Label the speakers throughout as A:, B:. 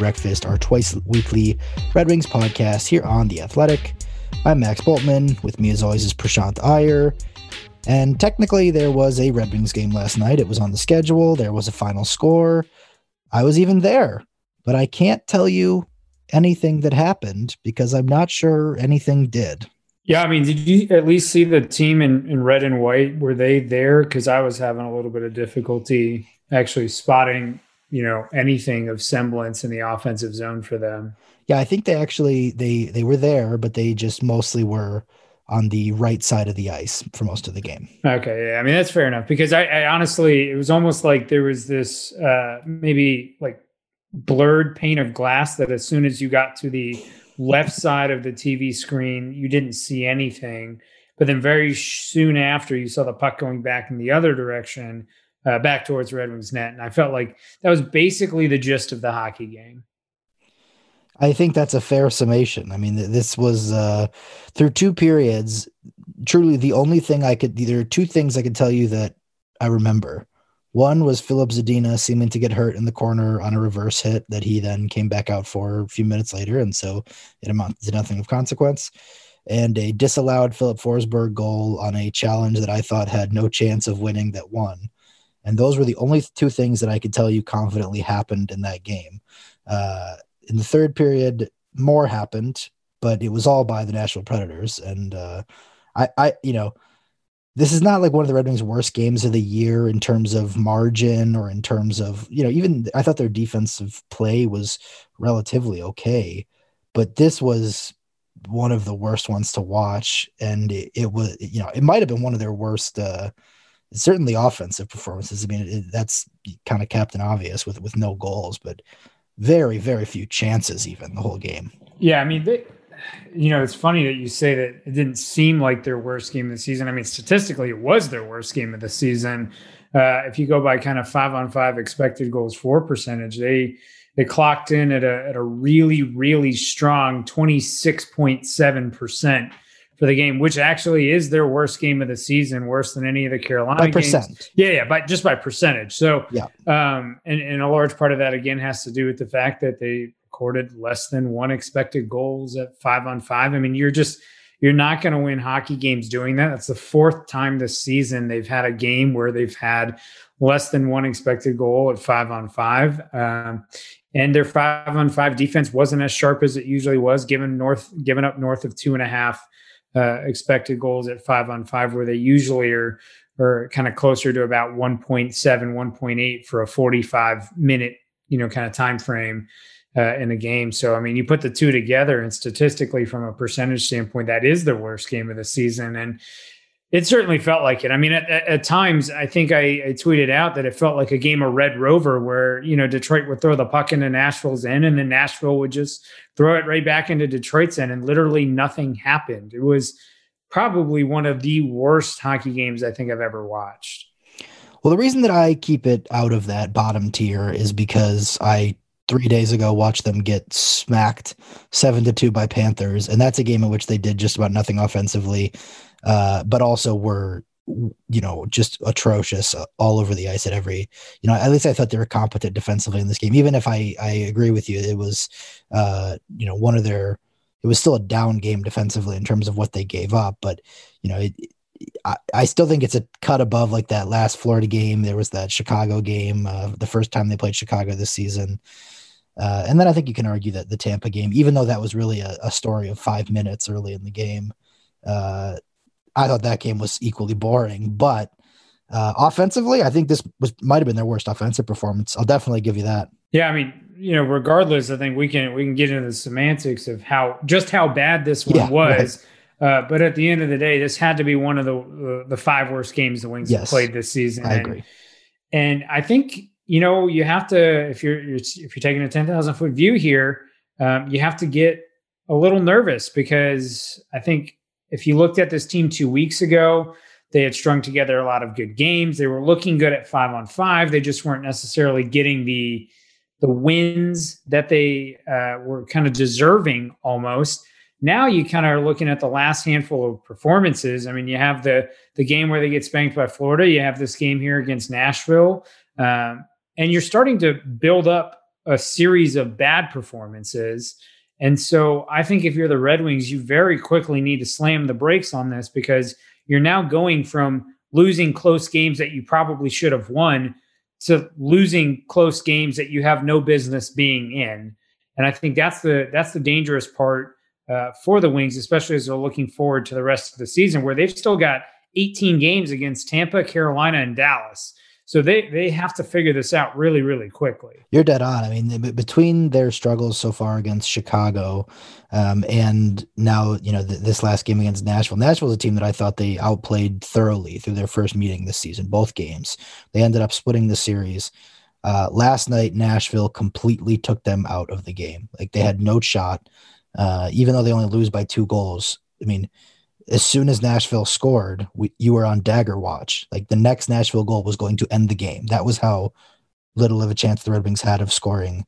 A: Breakfast, our twice weekly Red Wings podcast here on The Athletic. I'm Max Bultman. With me, as always, is Prashant Iyer. And technically, there was a Red Wings game last night. It was on the schedule, there was a final score. I was even there, but I can't tell you anything that happened because I'm not sure anything did.
B: Yeah, I mean, did you at least see the team in, in red and white? Were they there? Because I was having a little bit of difficulty actually spotting, you know, anything of semblance in the offensive zone for them.
A: Yeah, I think they actually they they were there, but they just mostly were on the right side of the ice for most of the game.
B: Okay, yeah, I mean that's fair enough because I, I honestly it was almost like there was this uh, maybe like blurred pane of glass that as soon as you got to the left side of the TV screen, you didn't see anything. But then very soon after, you saw the puck going back in the other direction, uh, back towards Red Wings net, and I felt like that was basically the gist of the hockey game.
A: I think that's a fair summation. I mean, this was uh, through two periods. Truly, the only thing I could there are two things I could tell you that I remember. One was Filip Zadina seeming to get hurt in the corner on a reverse hit that he then came back out for a few minutes later, and so it amounted to nothing of consequence. And a disallowed Filip Forsberg goal on a challenge that I thought had no chance of winning that won. And those were the only two things that I could tell you confidently happened in that game. Uh, in the third period, more happened, but it was all by the Nashville Predators. And uh, I, I, you know, this is not like one of the Red Wings' worst games of the year in terms of margin or in terms of, you know, even I thought their defensive play was relatively okay, but this was one of the worst ones to watch. And it, it was, you know, it might have been one of their worst, uh, certainly offensive performances. I mean, it, that's kind of Captain Obvious with, with no goals, but very, very few chances even the whole game.
B: Yeah. I mean, they, you know, it's funny that you say that it didn't seem like their worst game of the season. I mean, statistically, it was their worst game of the season. Uh, if you go by kind of five on five expected goals for percentage, they they clocked in at a at a really really strong twenty six point seven percent for the game, which actually is their worst game of the season, worse than any of the Carolina
A: by
B: games. Yeah, yeah, but just by percentage. So
A: Yeah.
B: um, and, and a large part of that again has to do with the fact that they recorded less than one expected goals at five on five. I mean, you're just you're not going to win hockey games doing that. That's the fourth time this season they've had a game where they've had less than one expected goal at five on five. Um, and their five on five defense wasn't as sharp as it usually was, given north given up north of two and a half uh, expected goals at five on five, where they usually are are kind of closer to about 1.7, 1.8 for a 45 minute, you know, kind of time frame. uh, in a game. So, I mean, you put the two together, and statistically, from a percentage standpoint, that is the worst game of the season. And it certainly felt like it. I mean, at, at times, I think I, I, tweeted out that it felt like a game of Red Rover, where you know Detroit would throw the puck into Nashville's end, and then Nashville would just throw it right back into Detroit's end, and literally nothing happened. It was probably one of the worst hockey games I think I've ever watched.
A: Well, the reason that I keep it out of that bottom tier is because I three days ago watched them get smacked seven to two by Panthers, and that's a game in which they did just about nothing offensively, uh, but also were you know just atrocious all over the ice at every you know at least i thought they were competent defensively in this game even if i i agree with you it was uh you know one of their it was still a down game defensively in terms of what they gave up but you know it, I, I still think it's a cut above like that last Florida game. There was that Chicago game, uh, the first time they played Chicago this season. Uh, and then I think you can argue that the Tampa game, even though that was really a, a story of five minutes early in the game, uh, I thought that game was equally boring. But uh, offensively, I think this was might have been their worst offensive performance. I'll definitely give you that.
B: Yeah, I mean, you know, regardless, I think we can we can get into the semantics of how just how bad this one yeah, was. Right uh, but at the end of the day, this had to be one of the uh, the five worst games the Wings yes, have played this season.
A: I and, agree.
B: And I think you know you have to if you're, you're if you're taking a ten thousand foot view here, um, you have to get a little nervous because I think if you looked at this team two weeks ago, they had strung together a lot of good games. They were looking good at five on five. They just weren't necessarily getting the the wins that they uh, were kind of deserving almost. Now you kind of are looking at the last handful of performances. I mean, you have the the game where they get spanked by Florida. You have this game here against Nashville, um, and you're starting to build up a series of bad performances. And so I think if you're the Red Wings, you very quickly need to slam the brakes on this because you're now going from losing close games that you probably should have won to losing close games that you have no business being in. And I think that's the that's the dangerous part uh, for the Wings, especially as they're looking forward to the rest of the season, where they've still got 18 games against Tampa, Carolina, and Dallas. So they they have to figure this out really, really quickly.
A: You're dead on. I mean, between their struggles so far against Chicago, um, and now you know th- this last game against Nashville. Nashville's a team that I thought they outplayed thoroughly through their first meeting this season, both games. They ended up splitting the series. Uh, last night, Nashville completely took them out of the game. Like they had no shot uh, even though they only lose by two goals. I mean, as soon as Nashville scored, we, you were on dagger watch. Like the next Nashville goal was going to end the game. That was how little of a chance the Red Wings had of scoring.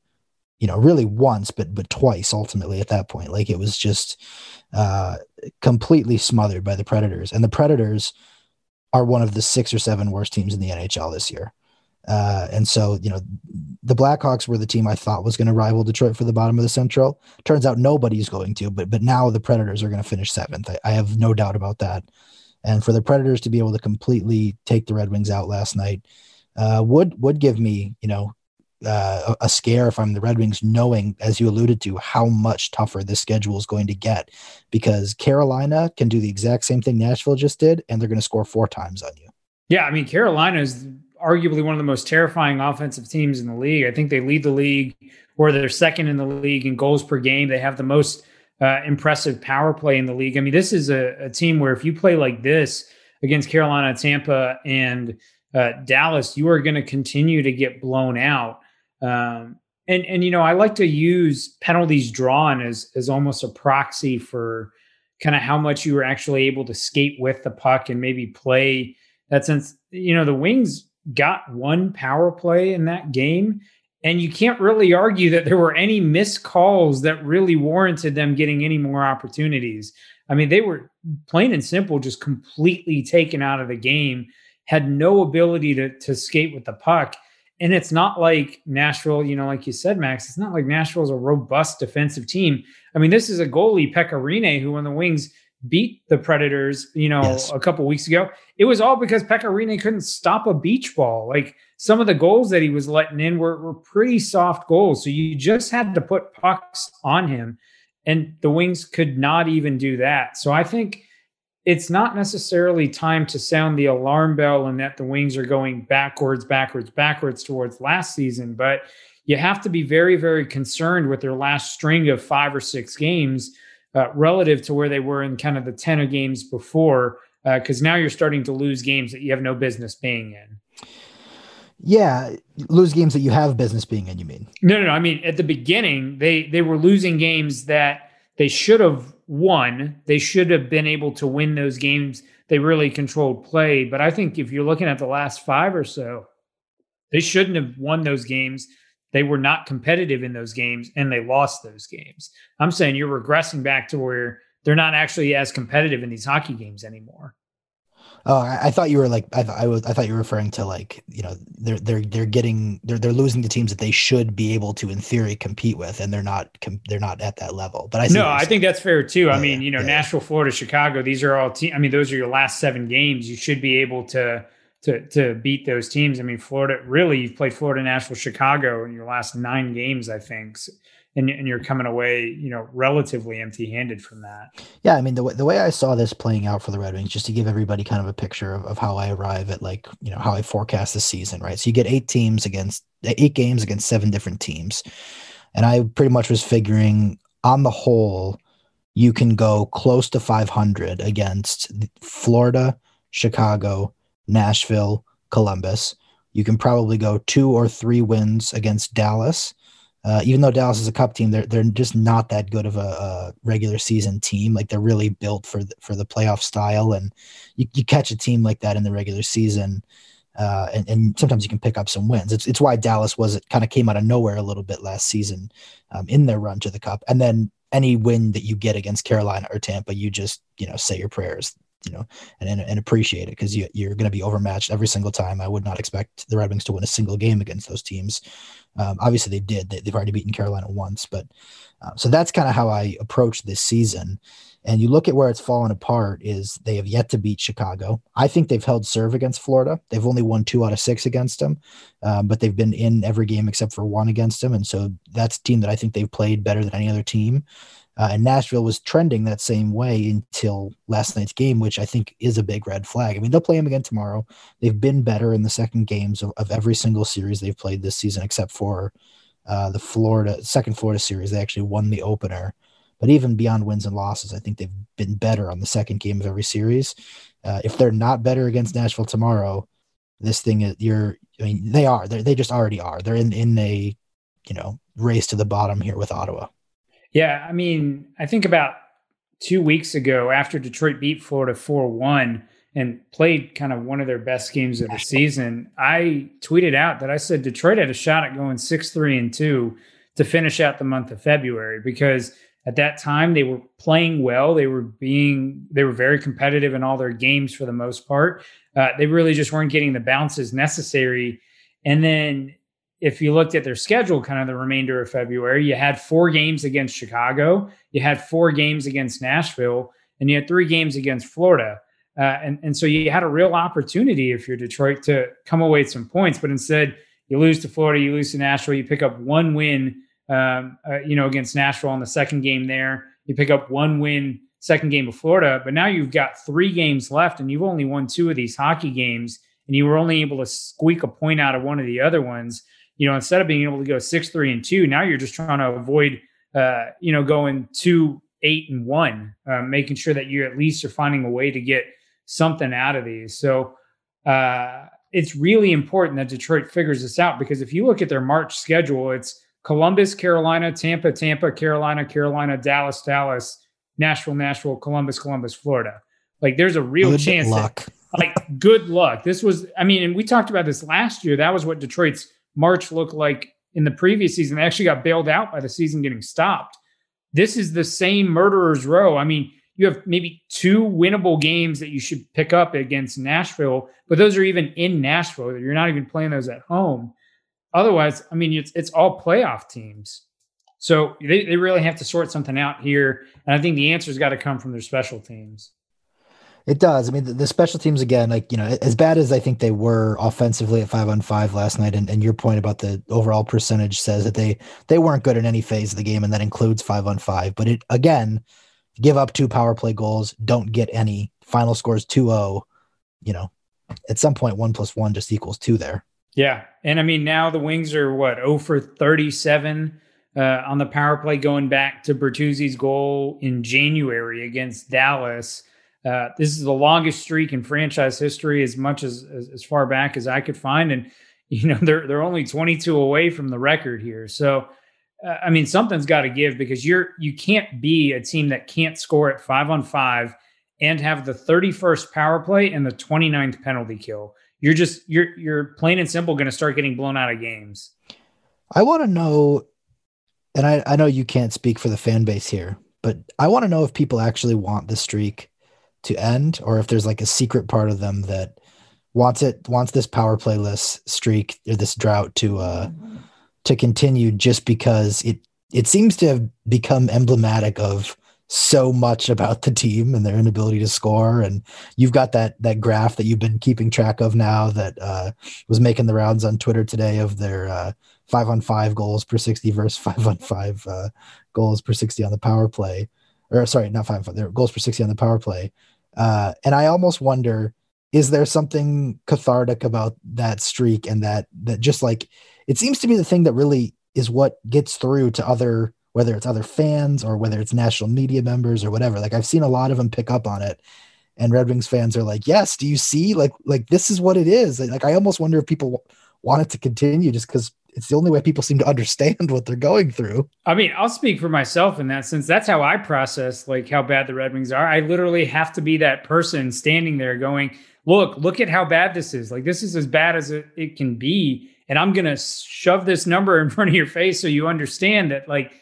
A: You know, really once, but but twice ultimately at that point. Like it was just uh, completely smothered by the Predators, and the Predators are one of the six or seven worst teams in the NHL this year. Uh, and so, you know, the Blackhawks were the team I thought was going to rival Detroit for the bottom of the Central. Turns out nobody's going to, but but now the Predators are going to finish seventh. I, I, have no doubt about that. And for the Predators to be able to completely take the Red Wings out last night uh, would would give me, you know, uh, a, a scare if I'm the Red Wings, knowing, as you alluded to, how much tougher this schedule is going to get. Because Carolina can do the exact same thing Nashville just did, and they're going to score four times on you.
B: Yeah, I mean Carolina is arguably one of the most terrifying offensive teams in the league. I think they lead the league, or they're second in the league in goals per game. They have the most uh, impressive power play in the league. I mean, this is a, a, team where if you play like this against Carolina, Tampa, and uh, Dallas, you are going to continue to get blown out. Um, and and you know, I like to use penalties drawn as as almost a proxy for kind of how much you were actually able to skate with the puck and maybe play that sense. You know, the Wings got one power play in that game. And you can't really argue that there were any missed calls that really warranted them getting any more opportunities. I mean, they were plain and simple, just completely taken out of the game, had no ability to, to skate with the puck. And it's not like Nashville, you know, like you said, Max, it's not like Nashville is a robust defensive team. I mean, this is a goalie, Pekka Rinne, who on the wings beat the Predators, you know, yes. a couple weeks ago, it was all because Pekka Rinne couldn't stop a beach ball. Like some of the goals that he was letting in were, were pretty soft goals. So you just had to put pucks on him. And the Wings could not even do that. So I think it's not necessarily time to sound the alarm bell and that the Wings are going backwards, backwards, backwards towards last season, but you have to be very, very concerned with their last string of five or six games uh, relative to where they were in kind of the 10 of games before, because uh, now you're starting to lose games that you have no business being in.
A: Yeah, lose games that you have business being in. You mean?
B: No, no, no. I mean, at the beginning, they they were losing games that they should have won. They should have been able to win those games. They really controlled play. But I think if you're looking at the last five or so, they shouldn't have won those games. They were not competitive in those games and they lost those games. I'm saying you're regressing back to where they're not actually as competitive in these hockey games anymore.
A: Oh, I, I thought you were like I, th- I was I thought you were referring to like you know they're they're they're getting they're they're losing the teams that they should be able to in theory compete with and they're not com- they're not at that level. But I
B: no, I think that's fair too. Yeah, I mean, you know,
A: yeah.
B: Nashville, Florida, Chicago, these are all teams. I mean, those are your last seven games. You should be able to to to beat those teams. I mean, Florida really you've played Florida, Nashville, Chicago in your last nine games, I think. And, and you're coming away, you know, relatively empty-handed from that.
A: Yeah, I mean, the way, the way I saw this playing out for the Red Wings, just to give everybody kind of a picture of, of how I arrive at like, you know, how I forecast the season, right? So you get eight teams against eight games against seven different teams. And I pretty much was figuring on the whole, you can go close to 500 against Florida, Chicago, Nashville, Columbus. You can probably go two or three wins against Dallas. Uh, even though Dallas is a cup team, they're they're just not that good of a, a, regular season team. Like they're really built for the, for the playoff style, and you, you catch a team like that in the regular season, uh, and, and sometimes you can pick up some wins. It's it's why Dallas was it kind of came out of nowhere a little bit last season um, in their run to the cup, and then any win that you get against Carolina or Tampa, you just you know say your prayers you know, and and, and appreciate it because you, you're going to be overmatched every single time. I would not expect the Red Wings to win a single game against those teams. Um, obviously, they did. They, have already beaten Carolina once, but uh, so that's kind of how I approach this season. And you look at where it's fallen apart is they have yet to beat Chicago. I think they've held serve against Florida. They've only won two out of six against them, um, but they've been in every game except for one against them. And so that's a team that I think they've played better than any other team. Uh, and Nashville was trending that same way until last night's game, which I think is a big red flag. I mean, they'll play them again tomorrow. They've been better in the second games of, of every single series they've played this season, except for uh, the Florida second Florida series. They actually won the opener, but even beyond wins and losses, I think they've been better on the second game of every series. Uh, if they're not better against Nashville tomorrow, this thing is you're. I mean, they are. They they just already are. They're in in a you know race to the bottom here with Ottawa.
B: Yeah, I mean, I think about two weeks ago after Detroit beat Florida 4 1 and played kind of one of their best games of the season, I tweeted out that I said Detroit had a shot at going 6 3 and 2 to finish out the month of February because at that time they were playing well. They were being, they were very competitive in all their games for the most part. Uh, they really just weren't getting the bounces necessary. And then if you looked at their schedule, kind of the remainder of February, you had four games against Chicago, you had four games against Nashville, and you had three games against Florida. Uh, and, and so you had a real opportunity if you're Detroit to come away with some points, but instead you lose to Florida, you lose to Nashville, you pick up one win, um, uh, you know, against Nashville on the second game there. You pick up one win, second game of Florida, but now you've got three games left, and you've only won two of these hockey games, and you were only able to squeak a point out of one of the other ones you know, instead of being able to go six, three, and two, now you're just trying to avoid, uh, you know, going two, eight, and one, uh, making sure that you at least are finding a way to get something out of these. So uh, it's really important that Detroit figures this out because if you look at their March schedule, it's Columbus, Carolina, Tampa, Tampa, Carolina, Carolina, Dallas, Dallas, Nashville, Nashville, Columbus, Columbus, Florida. Like there's a real
A: good
B: chance
A: luck.
B: that like good luck. This was, I mean, and we talked about this last year. That was what Detroit's March looked like in the previous season. They actually got bailed out by the season getting stopped. This is the same murderer's row. I mean, you have maybe two winnable games that you should pick up against Nashville, but those are even in Nashville. You're not even playing those at home. Otherwise, I mean, it's it's all playoff teams. So they, they really have to sort something out here. And I think the answer's got to come from their special teams.
A: It does. I mean, the, the, special teams again, like you know, as bad as I think they were offensively at five on five last night, and, and your point about the overall percentage says that they they weren't good in any phase of the game, and that includes five on five. But it again, give up two power play goals, don't get any. Final scores 2-0. You know, at some point, one plus one just equals two there.
B: Yeah. And I mean, now the Wings are what, 0 for 37 uh, on the power play going back to Bertuzzi's goal in January against Dallas. Uh, this is the longest streak in franchise history, as much as, as, as far back as I could find, and you know they're they're only 22 away from the record here. So, uh, I mean, something's got to give because you're you can't be a team that can't score at five on five and have the 31st power play and the 29th penalty kill. You're just you're you're plain and simple going to start getting blown out of games.
A: I want to know, and I I know you can't speak for the fan base here, but I want to know if people actually want the streak to end or if there's like a secret part of them that wants it wants this power playlist streak or this drought to uh to continue just because it it seems to have become emblematic of so much about the team and their inability to score. And you've got that that graph that you've been keeping track of now that uh was making the rounds on Twitter today of their uh 5 on 5 goals per 60 versus 5 on 5 uh goals per 60 on the power play. Or sorry not 5 on 5 their goals per 60 on the power play uh, and I almost wonder, is there something cathartic about that streak and that that just like it seems to be the thing that really is what gets through to other whether it's other fans or whether it's national media members or whatever. Like I've seen a lot of them pick up on it. And Red Wings fans are like, "Yes, do you see? Like, like this is what it is." Like, I almost wonder if people want it to continue just because it's the only way people seem to understand what they're going through.
B: I mean, I'll speak for myself in that sense. That's how I process like how bad the Red Wings are. I literally have to be that person standing there going, "Look, look at how bad this is. Like this is as bad as it, it can be." And I'm going to shove this number in front of your face so you understand that like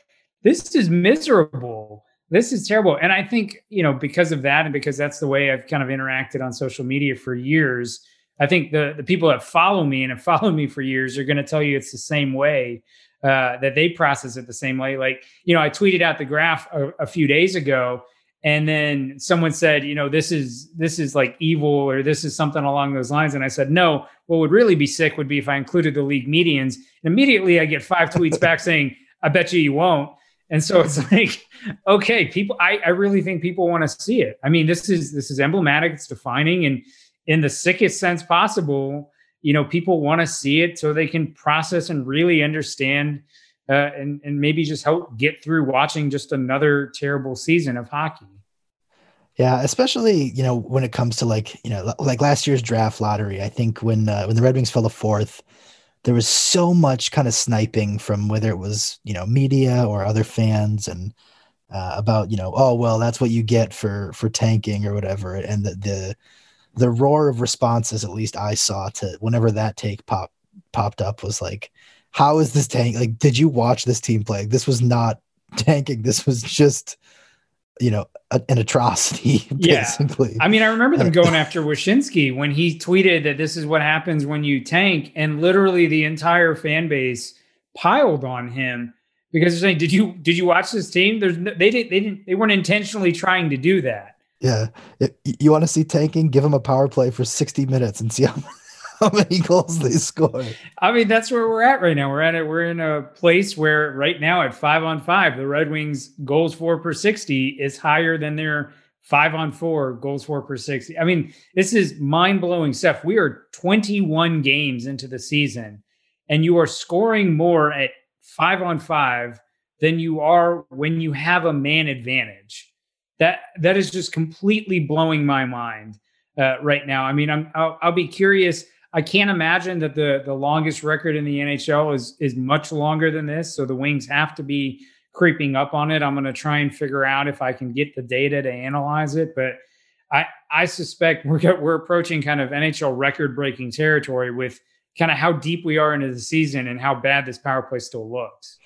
B: this is miserable. This is terrible. And I think, you know, because of that and because that's the way I've kind of interacted on social media for years, I think the the people that follow me and have followed me for years are going to tell you it's the same way uh, that they process it the same way. Like you know, I tweeted out the graph a, a, few days ago, and then someone said, you know, this is this is like evil or this is something along those lines, and I said, no. What would really be sick would be if I included the league medians. And immediately, I get five tweets back saying, "I bet you you won't." And so it's like, okay, people. I, I really think people want to see it. I mean, this is this is emblematic. It's defining, and in the sickest sense possible you know people want to see it so they can process and really understand uh, and and maybe just help get through watching just another terrible season of hockey.
A: Yeah especially you know when it comes to like you know like last year's draft lottery i think when uh, when the red wings fell to fourth there was so much kind of sniping from whether it was you know media or other fans and uh, about you know oh well that's what you get for for tanking or whatever and the the the roar of responses, at least I saw to whenever that take pop popped up was like, how is this tank? Like, did you watch this team play? This was not tanking. This was just, you know, a, an atrocity. Basically.
B: Yeah. I mean, I remember them going after Wyshynski when he tweeted that this is what happens when you tank, and literally the entire fan base piled on him because they're saying, "Did you did you watch this team? There's no, they didn't they didn't they weren't intentionally trying to do that."
A: Yeah. You want to see tanking? Give them a power play for 60 minutes and see how, how many goals they score.
B: I mean, that's where we're at right now. We're at it. We're in a place where right now at five on five, the Red Wings goals for per 60 is higher than their five on four goals for per 60. I mean, this is mind blowing stuff. We are 21 games into the season and you are scoring more at five on five than you are when you have a man advantage that that is just completely blowing my mind uh, right now. I mean, I'm I'll, I'll, be curious. I can't imagine that the the longest record in the NHL is is much longer than this. So the Wings have to be creeping up on it. I'm going to try and figure out if I can get the data to analyze it, but I I suspect we're we're approaching kind of NHL record breaking territory with kind of how deep we are into the season and how bad this power play still looks.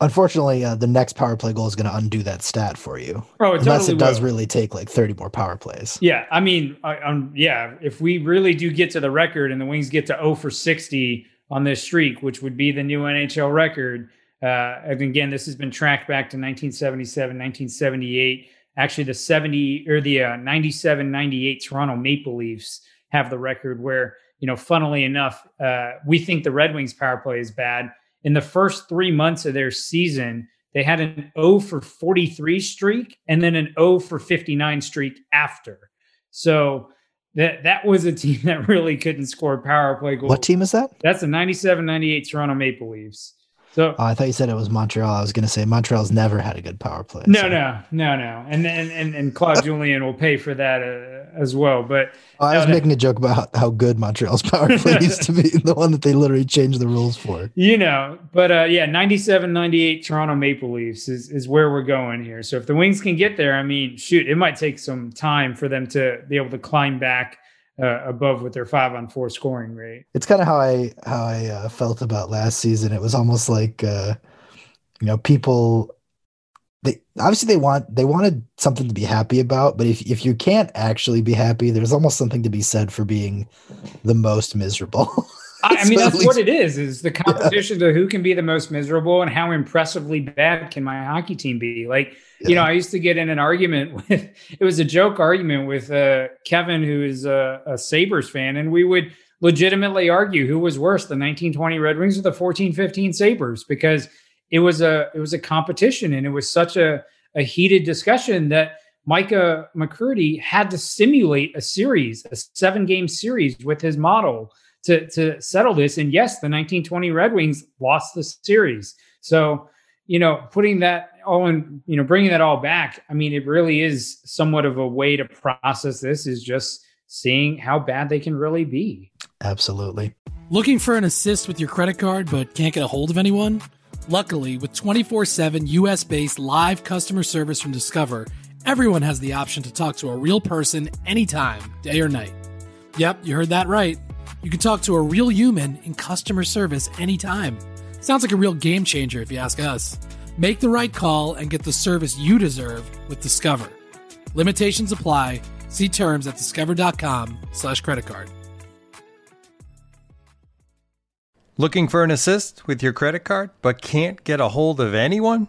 A: Unfortunately, uh, the next power play goal is going to undo that stat for you.
B: Oh, it
A: unless
B: totally
A: it does
B: will.
A: really take like thirty more power plays.
B: Yeah, I mean, I, um, yeah, if we really do get to the record and the Wings get to 0 for 60 on this streak, which would be the new NHL record. Uh, and again, this has been tracked back to 1977, 1978. Actually, the 70 or the uh, 97, 98 Toronto Maple Leafs have the record where, you know, funnily enough, uh, we think the Red Wings power play is bad in the first three months of their season, they had an O for 43 streak and then an O for 59 streak after. So that that was a team that really couldn't score power play goals.
A: What team is that?
B: That's the 97 98 Toronto Maple Leafs. So
A: oh, I thought you said it was Montreal. I was going to say Montreal's never had a good power play.
B: No, so. no, no, no. And and and, and Claude Julien will pay for that uh, as well. But
A: oh, I was uh, making a joke about how good Montreal's power play used to be, the one that they literally changed the rules for.
B: You know, but uh, yeah, 97 98 Toronto Maple Leafs is, is where we're going here. So if the Wings can get there, I mean, shoot, it might take some time for them to be able to climb back uh, above with their five on four scoring rate.
A: It's kind of how I how I uh, felt about last season. It was almost like uh, you know people they obviously they want they wanted something to be happy about, but if if you can't actually be happy, there's almost something to be said for being the most miserable.
B: I mean, that's what it is: is the competition yeah. to who can be the most miserable and how impressively bad can my hockey team be. Like you know, I used to get in an argument with it was a joke argument with uh, Kevin, who is a, a Sabres fan, and we would legitimately argue who was worse, the 1920 Red Wings or the 1415 Sabres, because it was a it was a competition and it was such a, a heated discussion that Micah McCurdy had to simulate a series, a seven game series with his model to, to settle this. And yes, the 1920 Red Wings lost the series. So you know, putting that all in, you know, bringing that all back, I mean, it really is somewhat of a way to process this is just seeing how bad they can really be.
A: Absolutely.
C: Looking for an assist with your credit card but can't get a hold of anyone? Luckily, with 24 7 US based live customer service from Discover, everyone has the option to talk to a real person anytime, day or night. Yep, you heard that right. You can talk to a real human in customer service anytime. Sounds like a real game changer if you ask us. Make the right call and get the service you deserve with Discover. Limitations apply. See terms at discover.com slash credit card.
D: Looking for an assist with your credit card but can't get a hold of anyone?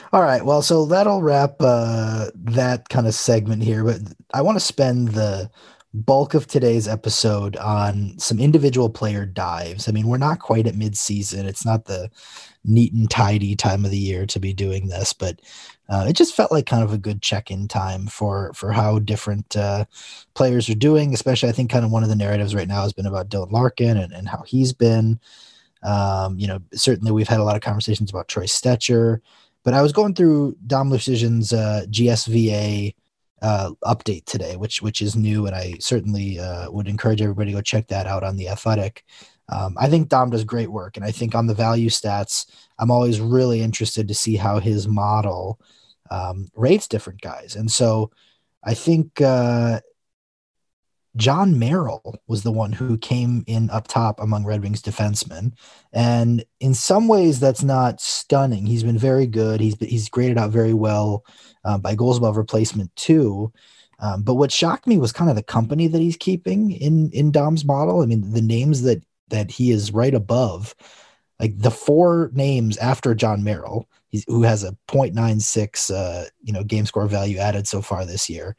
A: All right. Well, so that'll wrap uh, that kind of segment here, but I want to spend the bulk of today's episode on some individual player dives. I mean, we're not quite at midseason. It's not the neat and tidy time of the year to be doing this, but uh, it just felt like kind of a good check-in time for for how different uh, players are doing. Especially, I think kind of one of the narratives right now has been about Dylan Larkin and, and how he's been. Um, you know, certainly we've had a lot of conversations about Troy Stecher, but I was going through Dom Luszczyszyn's uh, GSVA uh, update today, which which is new, and I certainly uh, would encourage everybody to go check that out on the Athletic. Um, I think Dom does great work, and I think on the value stats, I'm always really interested to see how his model um, rates different guys, and so I think uh, Jon Merrill was the one who came in up top among Red Wings defensemen, and in some ways that's not stunning. He's been very good. He's he's graded out very well uh, by goals above replacement too. Um, but what shocked me was kind of the company that he's keeping in in Dom's model. I mean, the names that that he is right above, like the four names after Jon Merrill, who has a 0.96 uh, you know game score value added so far this year,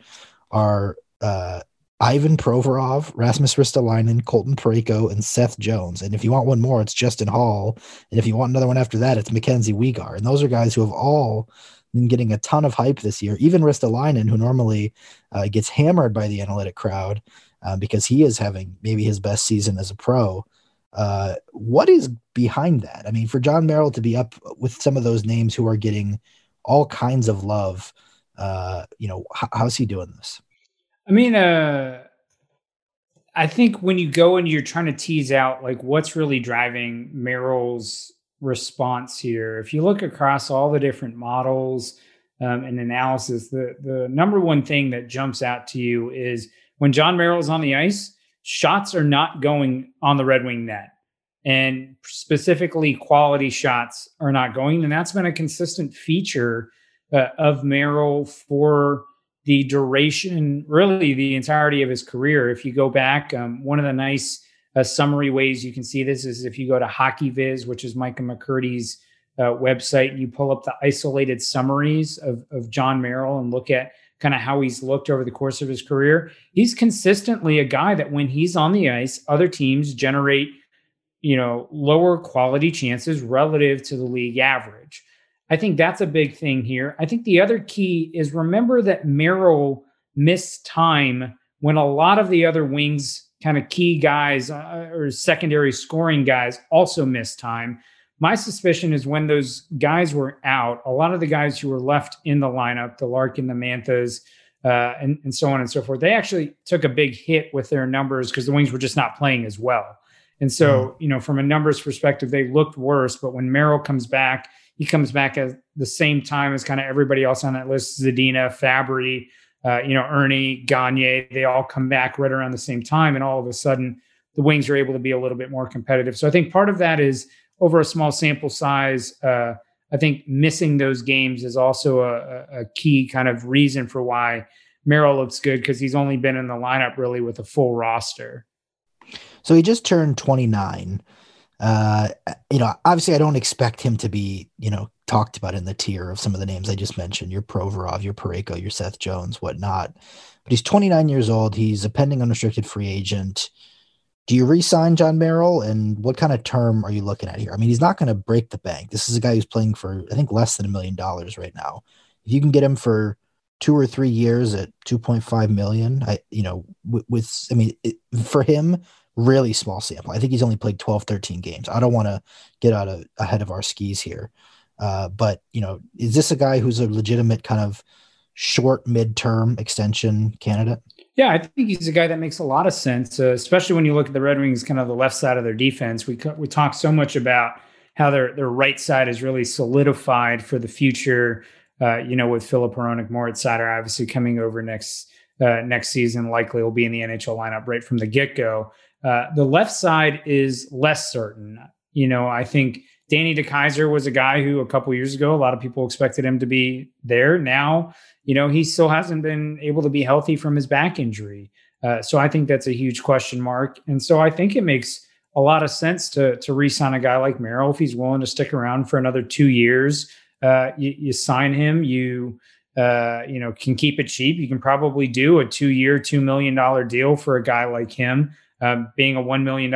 A: are uh, Ivan Provorov, Rasmus Ristolainen, Colton Parayko, and Seth Jones. And if you want one more, it's Justin Hall. And if you want another one after that, it's Mackenzie Weegar. And those are guys who have all been getting a ton of hype this year. Even Ristolainen, who normally uh, gets hammered by the analytic crowd uh, because he is having maybe his best season as a pro. Uh, what is behind that? I mean, for Jon Merrill to be up with some of those names who are getting all kinds of love, uh, you know, h- how's he doing this?
B: I mean, uh, I think when you go and you're trying to tease out like what's really driving Merrill's response here, if you look across all the different models um, and analysis, the the number one thing that jumps out to you is when Jon Merrill is on the ice, shots are not going on the Red Wing net, and specifically quality shots are not going, and that's been a consistent feature uh, of Merrill for the duration, really the entirety of his career. If you go back, um, one of the nice uh, summary ways you can see this is if you go to HockeyViz, which is Micah McCurdy's uh, website, and you pull up the isolated summaries of, of Jon Merrill and look at kind of how he's looked over the course of his career. He's consistently a guy that when he's on the ice, other teams generate, you know, lower quality chances relative to the league average. I think that's a big thing here. I think the other key is remember that Merrill missed time when a lot of the other wings kind of key guys uh, or secondary scoring guys also missed time. My suspicion is when those guys were out, a lot of the guys who were left in the lineup, the Larkin, the Manthas, uh, and, and so on and so forth, they actually took a big hit with their numbers because the Wings were just not playing as well. And so, mm. you know, from a numbers perspective, they looked worse. But when Merrill comes back, he comes back at the same time as kind of everybody else on that list Zadina, Fabbri, uh, you know, Erne, Gagner, they all come back right around the same time. And all of a sudden, the Wings are able to be a little bit more competitive. So I think part of that is over a small sample size. Uh, I think missing those games is also a, a key kind of reason for why Merrill looks good because he's only been in the lineup really with a full roster.
A: So he just turned 29. Uh, you know, obviously, I don't expect him to be, you know, talked about in the tier of some of the names I just mentioned, your Provorov, your Parayko, your Seth Jones, whatnot. But he's 29 years old. He's a pending unrestricted free agent. Do you re-sign Jon Merrill, and what kind of term are you looking at here? I mean, he's not going to break the bank. This is a guy who's playing for, I think, less than a million dollars right now. If you can get him for two or three years at 2.5 million, I, you know, with, with I mean, it, for him, really small sample. I think he's only played 12, 13 games. I don't want to get out of ahead of our skis here. Uh, but, you know, is this a guy who's a legitimate kind of short midterm extension candidate?
B: Yeah, I think he's a guy that makes a lot of sense, uh, especially when you look at the Red Wings, kind of the left side of their defense. We we talk so much about how their their right side is really solidified for the future. Uh, you know, with Filip Hronek, Moritz Seider obviously coming over next uh, next season, likely will be in the NHL lineup right from the get go. Uh, the left side is less certain. You know, I think Danny DeKeyser was a guy who a couple years ago, a lot of people expected him to be there. Now, you know, he still hasn't been able to be healthy from his back injury. Uh, so I think that's a huge question mark. And so I think it makes a lot of sense to to re-sign a guy like Merrill if he's willing to stick around for another two years. Uh, you, you sign him, you uh, you know, can keep it cheap. You can probably do a two-year, two million dollar deal for a guy like him um, being a $1 million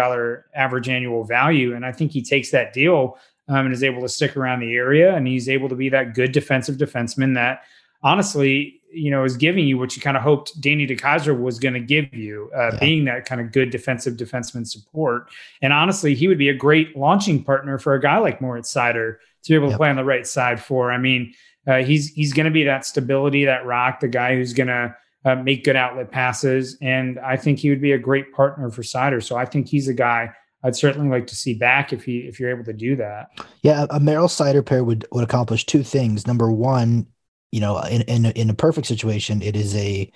B: average annual value. And I think he takes that deal um, and is able to stick around the area. And he's able to be that good defensive defenseman that honestly, you know, is giving you what you kind of hoped Danny DeKeyser was going to give you, uh, yeah. being that kind of good defensive defenseman support. And honestly, he would be a great launching partner for a guy like Moritz Seider to be able yep. to play on the right side for. I mean, uh, he's he's going to be that stability, that rock, the guy who's going to uh, make good outlet passes. And I think he would be a great partner for Seider. So I think he's a guy I'd certainly like to see back if he if you're able to do that.
A: Yeah, a Merrill Seider pair would would accomplish two things. Number one, you know, in in, in a perfect situation, it is a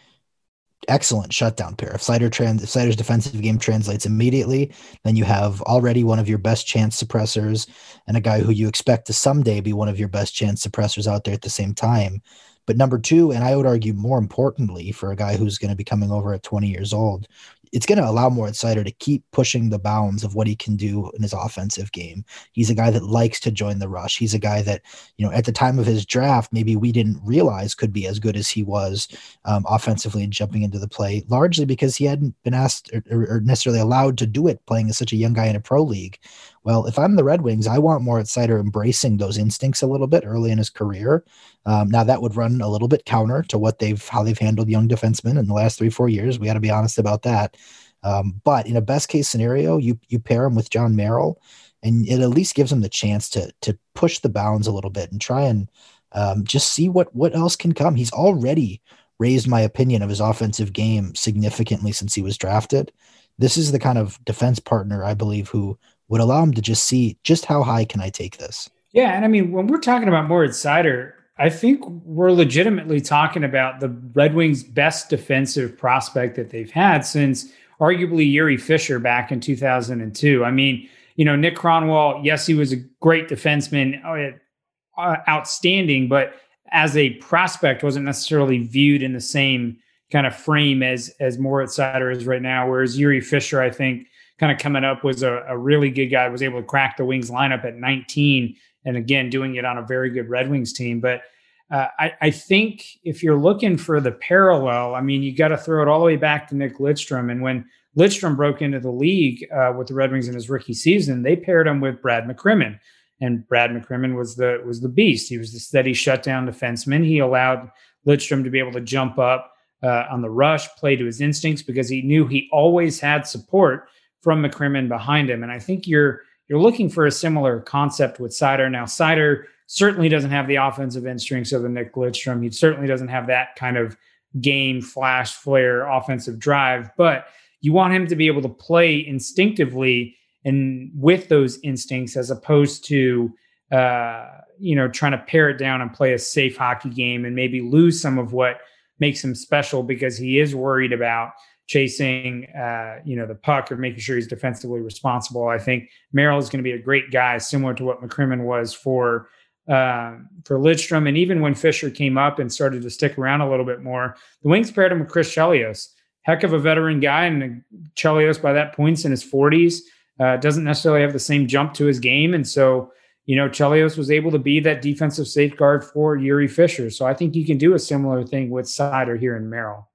A: excellent shutdown pair. If Seider trans if Seider's defensive game translates immediately, then you have already one of your best chance suppressors and a guy who you expect to someday be one of your best chance suppressors out there at the same time. But number two, and I would argue more importantly for a guy who's going to be coming over at 20 years old, it's going to allow Moritz Seider to keep pushing the bounds of what he can do in his offensive game. He's a guy that likes to join the rush. He's a guy that, you know, at the time of his draft, maybe we didn't realize could be as good as he was um, offensively and jumping into the play, largely because he hadn't been asked or, or, necessarily allowed to do it playing as such a young guy in a pro league. Well, if I'm the Red Wings, I want Moritz Seider embracing those instincts a little bit early in his career. Um, now that would run a little bit counter to what they've how they've handled young defensemen in the last three four years. We got to be honest about that. Um, but in a best case scenario, you you pair him with Jon Merrill, and it at least gives him the chance to to push the bounds a little bit and try and um, just see what what else can come. He's already raised my opinion of his offensive game significantly since he was drafted. This is the kind of defense partner I believe who would allow him to just see just how high can I take this.
B: Yeah, and I mean when we're talking about Moritz Seider, I think we're legitimately talking about the Red Wings' best defensive prospect that they've had since arguably Jiri Fischer back in 2002. I mean, you know, Nick Kronwall, yes, he was a great defenseman, uh, uh, outstanding, but as a prospect wasn't necessarily viewed in the same kind of frame as as Moritz Seider is right now. Whereas Jiri Fischer, I think, kind of coming up was a, a really good guy. Was able to crack the Wings lineup at 19, and again doing it on a very good Red Wings team. But uh, I, I, think if you're looking for the parallel, I mean, you got to throw it all the way back to Nick Lidstrom. And when Lidstrom broke into the league uh, with the Red Wings in his rookie season, they paired him with Brad McCrimmon. And Brad McCrimmon was the was the beast. He was the steady shutdown defenseman. He allowed Lidstrom to be able to jump up uh, on the rush, play to his instincts because he knew he always had support from McCrimmon behind him. And I think you're you're looking for a similar concept with Seider. Now, Seider certainly doesn't have the offensive instincts of a Nick Lidstrom. He certainly doesn't have that kind of game flash flare offensive drive, but you want him to be able to play instinctively and with those instincts as opposed to uh, you know trying to pare it down and play a safe hockey game and maybe lose some of what makes him special because he is worried about chasing uh, you know the puck or making sure he's defensively responsible. I think Merrill is going to be a great guy, similar to what McCrimmon was for uh, for Lidstrom. And even when Fischer came up and started to stick around a little bit more, the Wings paired him with Chris Chelios. Heck of a veteran guy. And Chelios, by that point's in his 40s, uh, doesn't necessarily have the same jump to his game. And so, you know, Chelios was able to be that defensive safeguard for Jiri Fischer. So I think you can do a similar thing with Seider here in Merrill.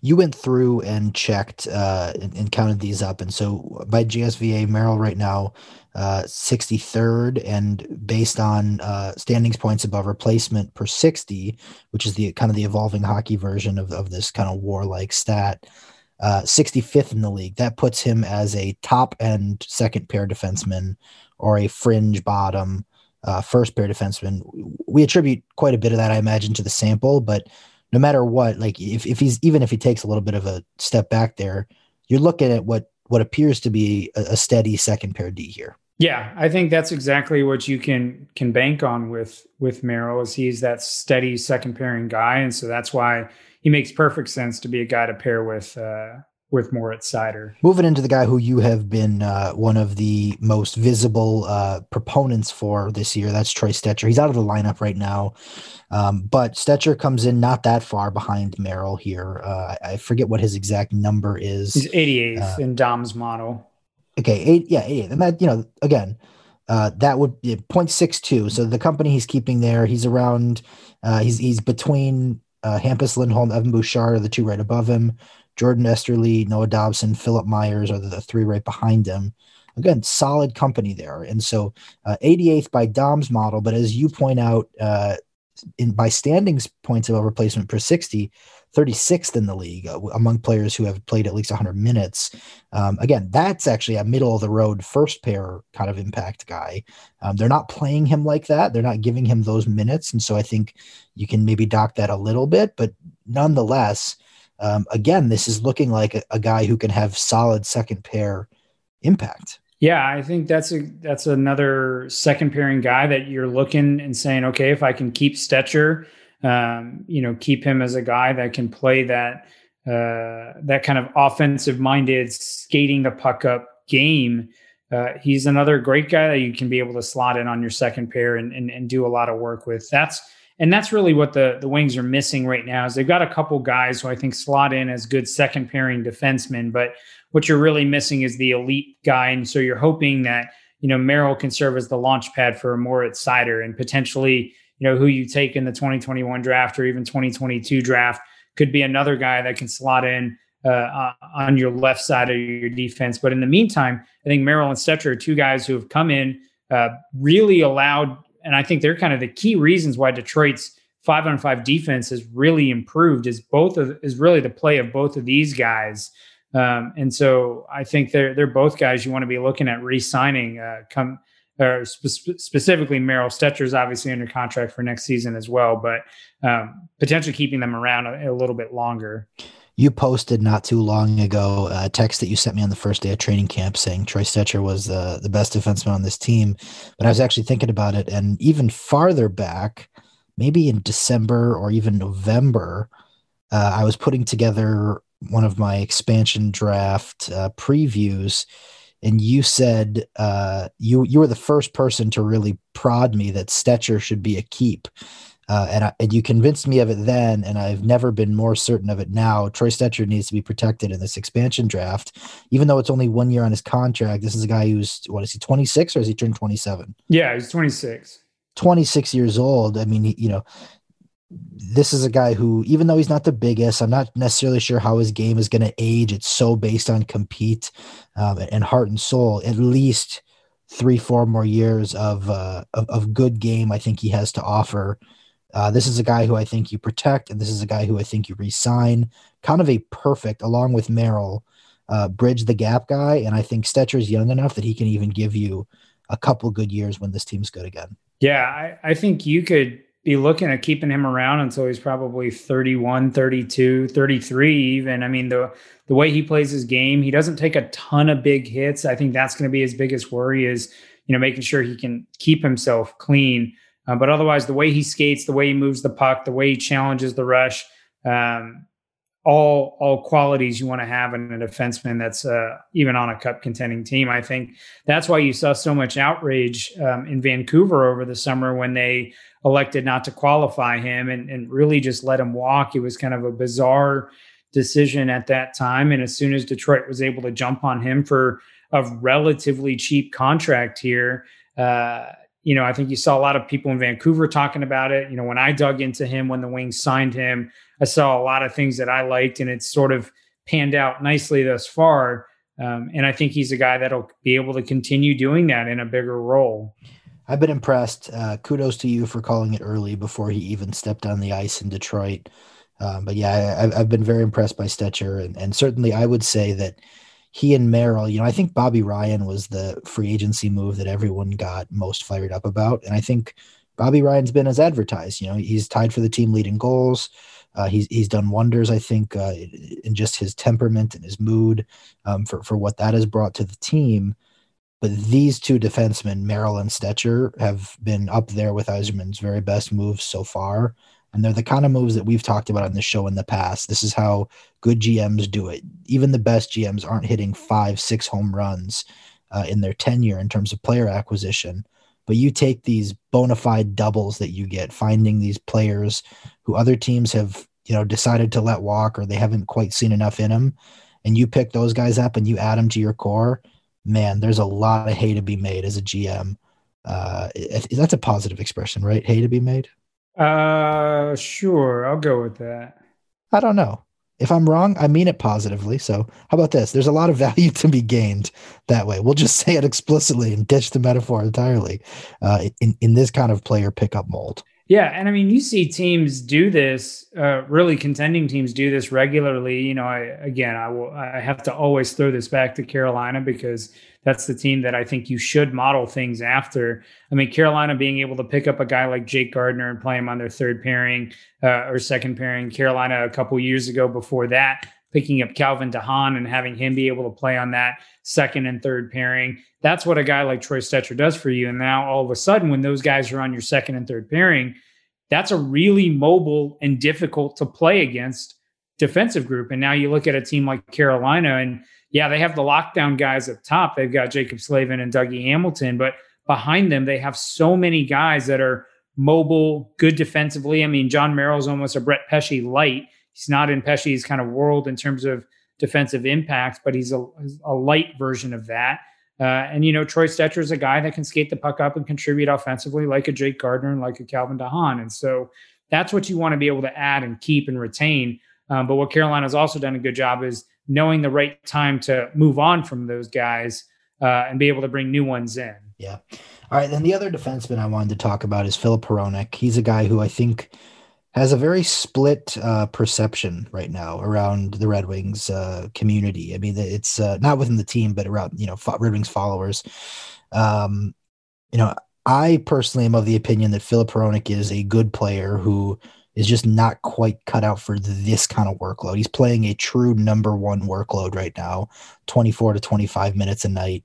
A: You went through and checked uh, and, and, counted these up, and so by GSVA, Merrill right now uh, 63rd, and based on uh, standings points above replacement per 60, which is the kind of the evolving hockey version of, of this kind of warlike stat, uh, 65th in the league. That puts him as a top end second pair defenseman or a fringe bottom uh, first pair defenseman. We attribute quite a bit of that, I imagine, to the sample, but no matter what, like if, if he's even if he takes a little bit of a step back there, you're looking at what what appears to be a, a steady second pair D here.
B: Yeah, I think that's exactly what you can can bank on with with Merrill is he's that steady second pairing guy, and so that's why he makes perfect sense to be a guy to pair with uh, with Moritz Seider.
A: Moving into the guy who you have been uh, one of the most visible uh, proponents for this year, that's Troy Stecher. He's out of the lineup right now, um, but Stecher comes in not that far behind Merrill here. Uh, I forget what his exact number is.
B: He's 88th uh, in Dom's model.
A: Okay, eight, yeah, 88th. And that, you know, again, uh, that would be 0.62. So the company he's keeping there, he's around, uh, he's he's between Hampus Lindholm, Evan Bouchard, are the two right above him. Jordan Oesterle, Noah Dobson, Philippe Myers are the three right behind him. Again, solid company there. And so uh, 88th by Dom's model, but as you point out, uh, in by standings points of a replacement per 60, 36th in the league uh, among players who have played at least 100 minutes. Um, again, that's actually a middle of the road first pair kind of impact guy. Um, they're not playing him like that. They're not giving him those minutes. And so I think you can maybe dock that a little bit, but nonetheless, um, again, this is looking like a, a, guy who can have solid second pair impact.
B: Yeah, I think that's a that's another second pairing guy that you're looking and saying, okay, if I can keep Stecher, um, you know, keep him as a guy that can play that uh, that kind of offensive minded, skating the puck up game. Uh, he's another great guy that you can be able to slot in on your second pair and, and, and do a lot of work with. That's and that's really what the the Wings are missing right now. Is they've got a couple guys who I think slot in as good second pairing defensemen, but what you're really missing is the elite guy, and so you're hoping that you know Merrill can serve as the launch pad for Moritz Seider and potentially you know who you take in the 2021 draft or even 2022 draft could be another guy that can slot in uh, on your left side of your defense. But in the meantime, I think Merrill and Stecher are two guys who have come in, uh, really allowed and I think they're kind of the key reasons why Detroit's five on five defense has really improved is both of is really the play of both of these guys. Um, and so I think they're they're both guys you want to be looking at re-signing. Uh, come or spe- specifically, Merrill Stecher is obviously under contract for next season as well, but um, potentially keeping them around a, a little bit longer
A: you posted not too long ago a text that you sent me on the first day of training camp saying Troy Stecher was uh, the best defenseman on this team. But I was actually thinking about it, and even farther back, maybe in December or even November, uh, I was putting together one of my expansion draft uh, previews, and you said uh, you you were the first person to really prod me that Stecher should be a keep. Uh, and, I, and you convinced me of it then, and I've never been more certain of it now. Troy Stecher needs to be protected in this expansion draft, even though it's only one year on his contract. This is a guy who's what is he, twenty six, or has he turned twenty seven?
B: Yeah, he's twenty six.
A: 26 years old. I mean, you know, this is a guy who, even though he's not the biggest, I'm not necessarily sure how his game is going to age. It's so based on compete um, and heart and soul. At least three, four more years of, uh, of, of good game. I think he has to offer. Uh, this is a guy who I think you protect, and this is a guy who I think you resign. Kind of a perfect, along with Merrill, uh, bridge the gap guy. And I think Stecher's young enough that he can even give you a couple good years when this team's good again.
B: Yeah, I, I think you could be looking at keeping him around until he's probably 31, 32, 33 even. I mean, the the way he plays his game, he doesn't take a ton of big hits. I think that's going to be his biggest worry is, you know, making sure he can keep himself clean. Uh, but otherwise, the way he skates, the way he moves the puck, the way he challenges the rush, um, all all qualities you want to have in a defenseman that's uh, even on a cup contending team. I think that's why you saw so much outrage um, in Vancouver over the summer when they elected not to qualify him and, and really just let him walk. It was kind of a bizarre decision at that time. And as soon as Detroit was able to jump on him for a relatively cheap contract here, uh, you know, I think you saw a lot of people in Vancouver talking about it. You know, when I dug into him when the Wings signed him, I saw a lot of things that I liked, and it's sort of panned out nicely thus far. Um, and I think he's a guy that'll be able to continue doing that in a bigger role.
A: I've been impressed. Uh, kudos to you for calling it early before he even stepped on the ice in Detroit. Um, but yeah, I, have been very impressed by Stecher, and, and certainly I would say that he and Merrill, you know, I think Bobby Ryan was the free agency move that everyone got most fired up about, and I think Bobby Ryan's been as advertised. You know, he's tied for the team leading goals. Uh, he's he's done wonders, I think, uh, in just his temperament and his mood um, for for what that has brought to the team. But these two defensemen, Merrill and Stecher, have been up there with Yzerman's very best moves so far. And they're the kind of moves that we've talked about on the show in the past. This is how good GMs do it. Even the best GMs aren't hitting five, six home runs uh, in their tenure in terms of player acquisition. But you take these bona fide doubles that you get, finding these players who other teams have, you know, decided to let walk or they haven't quite seen enough in them, and you pick those guys up and you add them to your core. Man, there's a lot of hay to be made as a GM. Uh, that's a positive expression, right? Hay to be made.
B: Uh, sure, I'll go with that.
A: I don't know. If I'm wrong, I mean it positively. So, how about this? There's a lot of value to be gained that way. We'll just say it explicitly and ditch the metaphor entirely uh, in, in this kind of player pickup mold.
B: Yeah. And I mean, you see teams do this, uh, really contending teams do this regularly. You know, I, again, I will, I have to always throw this back to Carolina because that's the team that I think you should model things after. I mean, Carolina being able to pick up a guy like Jake Gardiner and play him on their third pairing uh, or second pairing. Carolina a couple years ago before that, picking up Calvin DeHaan and having him be able to play on that second and third pairing. That's what a guy like Troy Stecher does for you. And now all of a sudden, when those guys are on your second and third pairing, that's a really mobile and difficult to play against defensive group. And now you look at a team like Carolina and yeah, they have the lockdown guys up top. They've got Jaccob Slavin and Dougie Hamilton, but behind them, they have so many guys that are mobile, good defensively. I mean, Jon Merrill's almost a Brett Pesce light. He's not in Pesce's kind of world in terms of defensive impact, but he's a, a light version of that. Uh, and you know, Troy Stecher is a guy that can skate the puck up and contribute offensively, like a Jake Gardiner and like a Calvin DeHaan. And so that's what you want to be able to add and keep and retain. Um, but what Carolina's also done a good job is knowing the right time to move on from those guys uh, and be able to bring new ones in.
A: Yeah. All right. Then the other defenseman I wanted to talk about is Filip Hronek. He's a guy who I think has a very split uh, perception right now around the Red Wings uh, community. I mean, it's uh, not within the team, but around you know Red Wings followers. Um, you know, I personally am of the opinion that Filip Hronek is a good player who is just not quite cut out for this kind of workload. He's playing a true number one workload right now, 24 to 25 minutes a night.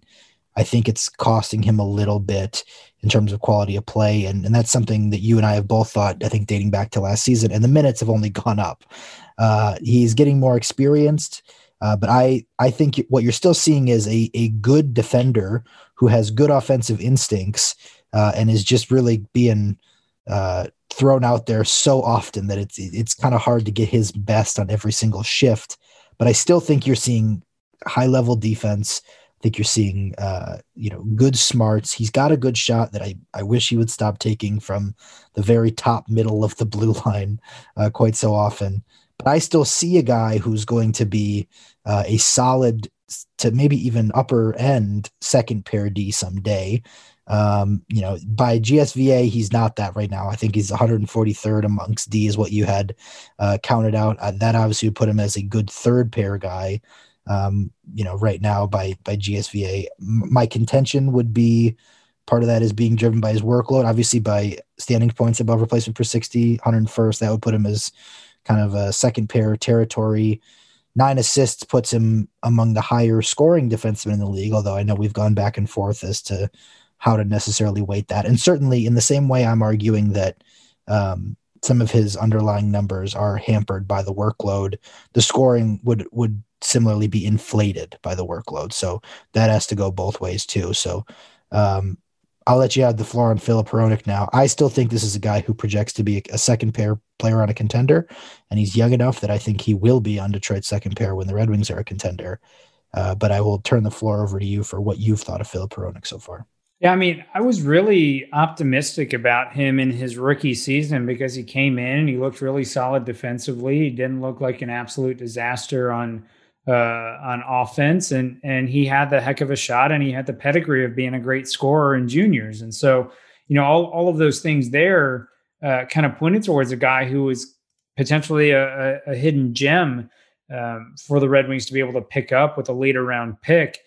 A: I think it's costing him a little bit in terms of quality of play. And, and that's something that you and I have both thought, I think, dating back to last season. And the minutes have only gone up. Uh, he's getting more experienced. Uh, but I, I think what you're still seeing is a, a good defender who has good offensive instincts uh, and is just really being uh, thrown out there so often that it's it's kind of hard to get his best on every single shift. But I still think you're seeing high level defense. I think you're seeing uh, you know good smarts. He's got a good shot that I I wish he would stop taking from the very top middle of the blue line uh, quite so often. But I still see a guy who's going to be uh, a solid to maybe even upper end second pair D someday. Um, you know, by GSVA, he's not that right now. I think he's 143rd amongst D, is what you had uh, counted out. Uh, that obviously would put him as a good third pair guy. Um, you know, right now by by GSVA, M- my contention would be part of that is being driven by his workload. Obviously, by standing points above replacement per 60, 101st, that would put him as kind of a second pair territory. Nine assists puts him among the higher scoring defensemen in the league, although I know we've gone back and forth as to how to necessarily weight that. And certainly, in the same way, I'm arguing that um, some of his underlying numbers are hampered by the workload. The scoring would would similarly be inflated by the workload, so that has to go both ways too. So um, I'll let you have the floor on Filip Hronek now. I still think this is a guy who projects to be a, second pair player on a contender, and he's young enough that I think he will be on Detroit's second pair when the Red Wings are a contender. Uh, but I will turn the floor over to you for what you've thought of Filip Hronek so far.
B: Yeah, I mean, I was really optimistic about him in his rookie season because he came in and he looked really solid defensively. He didn't look like an absolute disaster on uh, on offense, and and he had the heck of a shot, and he had the pedigree of being a great scorer in juniors, and so you know all all of those things there uh, kind of pointed towards a guy who was potentially a, a, a hidden gem um, for the Red Wings to be able to pick up with a later round pick.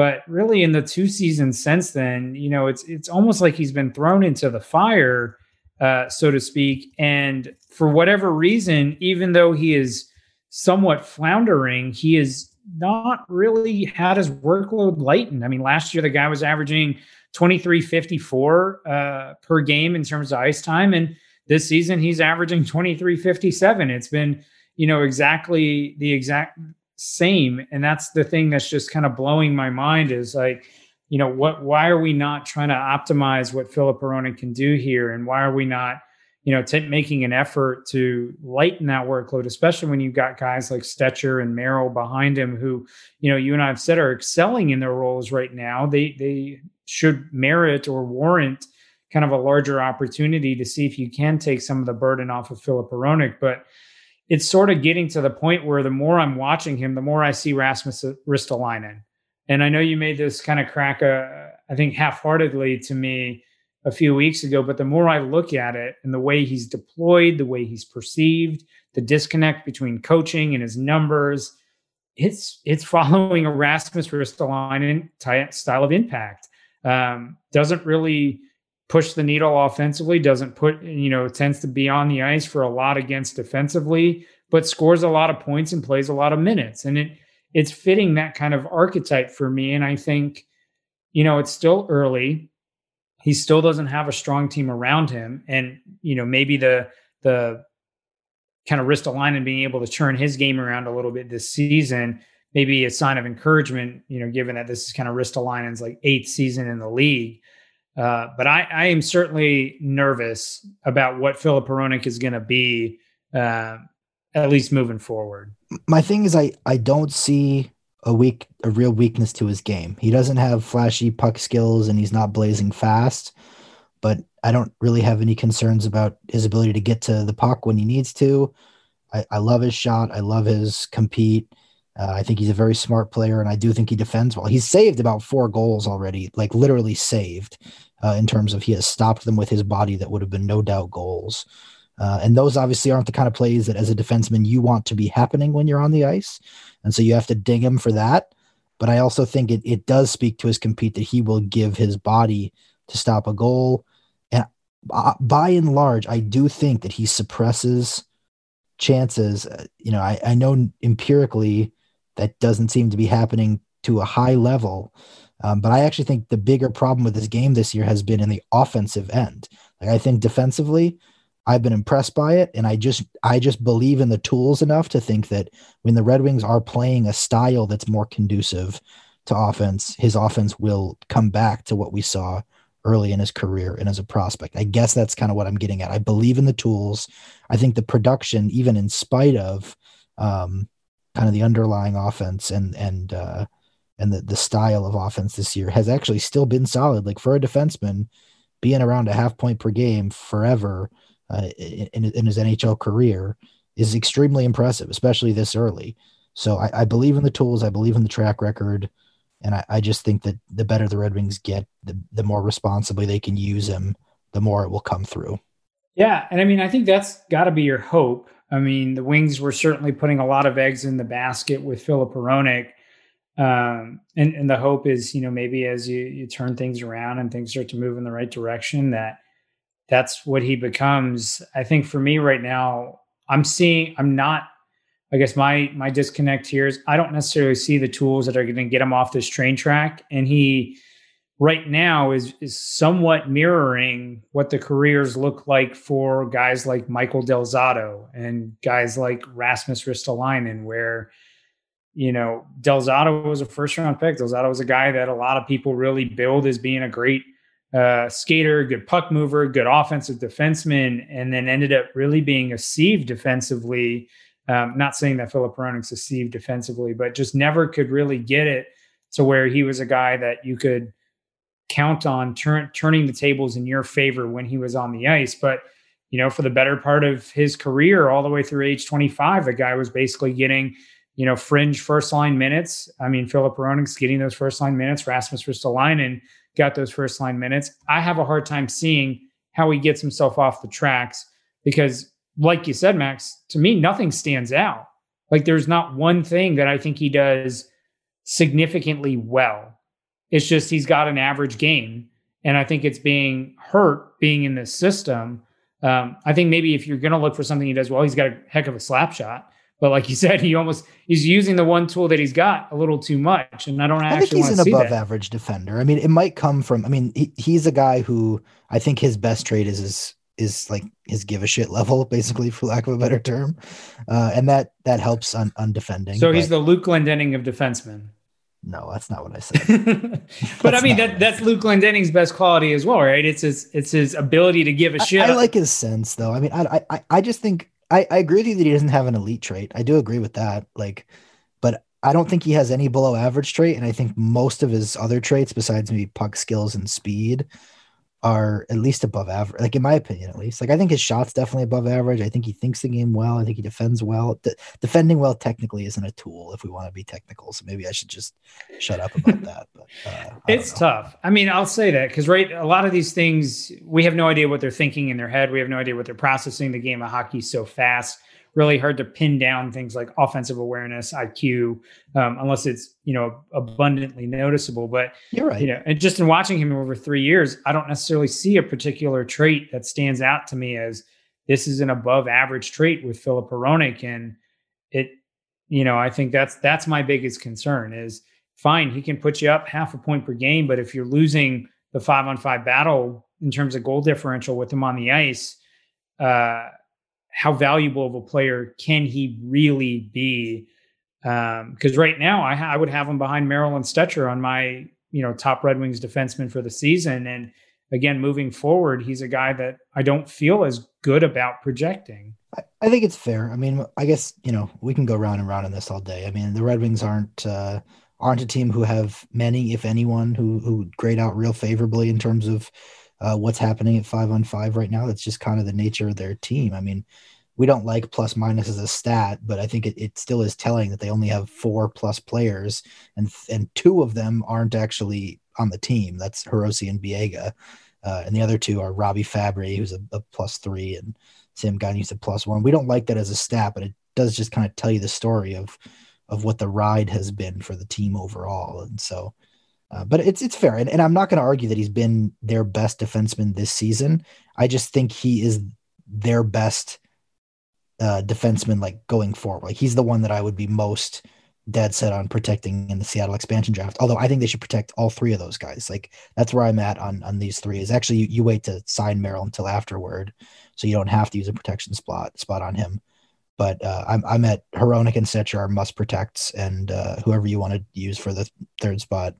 B: But really, in the two seasons since then, you know, it's it's almost like he's been thrown into the fire, uh, so to speak. And for whatever reason, even though he is somewhat floundering, he has not really had his workload lightened. I mean, last year the guy was averaging 2354 uh, per game in terms of ice time, and this season he's averaging 2357. It's been, you know, exactly the exact same. And that's the thing that's just kind of blowing my mind is like you know what why are we not trying to optimize what Filip Hronek can do here? And why are we not you know t- making an effort to lighten that workload especially when you've got guys like Stecher and Merrill behind him who you know you and I've said are excelling in their roles right now. They they should merit or warrant kind of a larger opportunity to see if you can take some of the burden off of Filip Hronek but it's sort of getting to the point where the more I'm watching him, the more I see Rasmus Ristolainen. And I know you made this kind of crack, uh, I think, half-heartedly to me a few weeks ago. But the more I look at it and the way he's deployed, the way he's perceived, the disconnect between coaching and his numbers, it's it's following a Rasmus Ristolainen style of impact. Um, doesn't really push the needle offensively, doesn't put, you know, tends to be on the ice for a lot against defensively, but scores a lot of points and plays a lot of minutes. And it it's fitting that kind of archetype for me. And I think, you know, it's still early. He still doesn't have a strong team around him. And, you know, maybe the the kind of Ristolainen and being able to turn his game around a little bit this season, maybe a sign of encouragement, you know, given that this is kind of Ristolainen's like eighth season in the league. Uh, but I, I, am certainly nervous about what Filip Hronek is going to be, uh, at least moving forward.
A: My thing is, I I don't see a weak a real weakness to his game. He doesn't have flashy puck skills, and he's not blazing fast. But I don't really have any concerns about his ability to get to the puck when he needs to. I, I love his shot. I love his compete. Uh, I think he's a very smart player, and I do think he defends well. He's saved about four goals already, like literally saved, uh, in terms of he has stopped them with his body that would have been no doubt goals. Uh, and those obviously aren't the kind of plays that, as a defenseman, you want to be happening when you're on the ice, and so you have to ding him for that. But I also think it it does speak to his compete that he will give his body to stop a goal. And uh, by and large, I do think that he suppresses chances. Uh, you know, I, I know empirically that doesn't seem to be happening to a high level. Um, but I actually think the bigger problem with this game this year has been in the offensive end. Like I think defensively, I've been impressed by it, and I just I just believe in the tools enough to think that when the Red Wings are playing a style that's more conducive to offense, his offense will come back to what we saw early in his career and as a prospect. I guess that's kind of what I'm getting at. I believe in the tools. I think the production, even in spite of um, kind of the underlying offense and and uh, and the the style of offense this year, has actually still been solid. Like for a defenseman, being around a half point per game forever uh, in, in his NHL career is extremely impressive, especially this early. So I, I believe in the tools. I believe in the track record. And I, I just think that the better the Red Wings get, the, the more responsibly they can use him, the more it will come through.
B: Yeah. And I mean, I think that's got to be your hope. I mean, the Wings were certainly putting a lot of eggs in the basket with Filip Hronek. Um, and, and the hope is, you know, maybe as you, you turn things around and things start to move in the right direction, that that's what he becomes. I think for me right now, I'm seeing, I'm not I guess my my disconnect here is I don't necessarily see the tools that are going to get him off this train track, and he right now is is somewhat mirroring what the careers look like for guys like Michael Del Zotto and guys like Rasmus Ristolainen, where you know Del Zotto was a first round pick. Del Zotto was a guy that a lot of people really build as being a great uh, skater, good puck mover, good offensive defenseman, and then ended up really being a sieve defensively um, not saying that Philip Filip Hronek's deceived defensively, but just never could really get it to where he was a guy that you could count on turn, turning the tables in your favor when he was on the ice. But you know, for the better part of his career, all the way through age 25, the guy was basically getting, you know, fringe first line minutes. I mean, Filip Hronek's getting those first line minutes. Rasmus Ristolainen got those first line minutes. I have a hard time seeing how he gets himself off the tracks because like you said, Max, to me, nothing stands out. Like there's not one thing that I think he does significantly well. It's just he's got an average game. And I think it's being hurt being in this system. Um, I think maybe if you're going to look for something he does well, he's got a heck of a slap shot. But like you said, he almost he's using the one tool that he's got a little too much, and I don't I
A: think he's an above
B: that.
A: average defender. I mean, it might come from. I mean, he, he's a guy who I think his best trait is his is like his give a shit level, basically, for lack of a better term, uh, and that that helps on on defending.
B: So he's the Luke Glendening of defensemen.
A: No, that's not what I said.
B: but I mean that that's Luke Glendening's best quality as well, right? It's his it's his ability to give a shit.
A: I, I like his sense though. I mean, I I I just think I, I agree with you that he doesn't have an elite trait. I do agree with that. Like, but I don't think he has any below average trait, and I think most of his other traits, besides maybe puck skills and speed, are at least above average. Like in my opinion, at least. Like I think his shots definitely above average. I think he thinks the game well. I think he defends well. De- defending well technically isn't a tool if we want to be technical. So maybe I should just shut up about that. But uh,
B: it's tough. I mean, I'll say that because right, a lot of these things we have no idea what they're thinking in their head. We have no idea what they're processing. The game of hockey so fast really hard to pin down things like offensive awareness, IQ, um, unless it's you know abundantly noticeable. But
A: you're right.
B: You know, and just in watching him over three years, I don't necessarily see a particular trait that stands out to me as this is an above average trait with Filip Hronek, and it. You know, I think that's that's my biggest concern is fine, he can put you up half a point per game, but if you're losing the five on five battle in terms of goal differential with him on the ice, uh, how valuable of a player can he really be? Because um, right now, I, I, would have him behind Merrill Stecher on my you know top Red Wings defenseman for the season. And again, moving forward, he's a guy that I don't feel as good about projecting.
A: I, I think it's fair. I mean, I guess you know we can go round and round on this all day. I mean, the Red Wings aren't. Uh, aren't a team who have many, if anyone, who who grade out real favorably in terms of uh, what's happening at five on five right now. That's just kind of the nature of their team. I mean, we don't like plus minus as a stat, but I think it, it still is telling that they only have four plus players, and and two of them aren't actually on the team. That's Hirose and Biega, uh, and the other two are Robbie Fabbri, who's a, a plus three, and Sam Gagner's a plus one. We don't like that as a stat, but it does just kind of tell you the story of of what the ride has been for the team overall, and so. Uh, but it's it's fair, and, and I'm not going to argue that he's been their best defenseman this season. I just think he is their best uh, defenseman like going forward. Like he's the one that I would be most dead set on protecting in the Seattle expansion draft. Although I think they should protect all three of those guys. Like that's where I'm at on on these three. Is actually you, you wait to sign Merrill until afterward, so you don't have to use a protection spot spot on him. But uh, I'm I'm at Hronek and Stecher are must protects, and uh, whoever you want to use for the third spot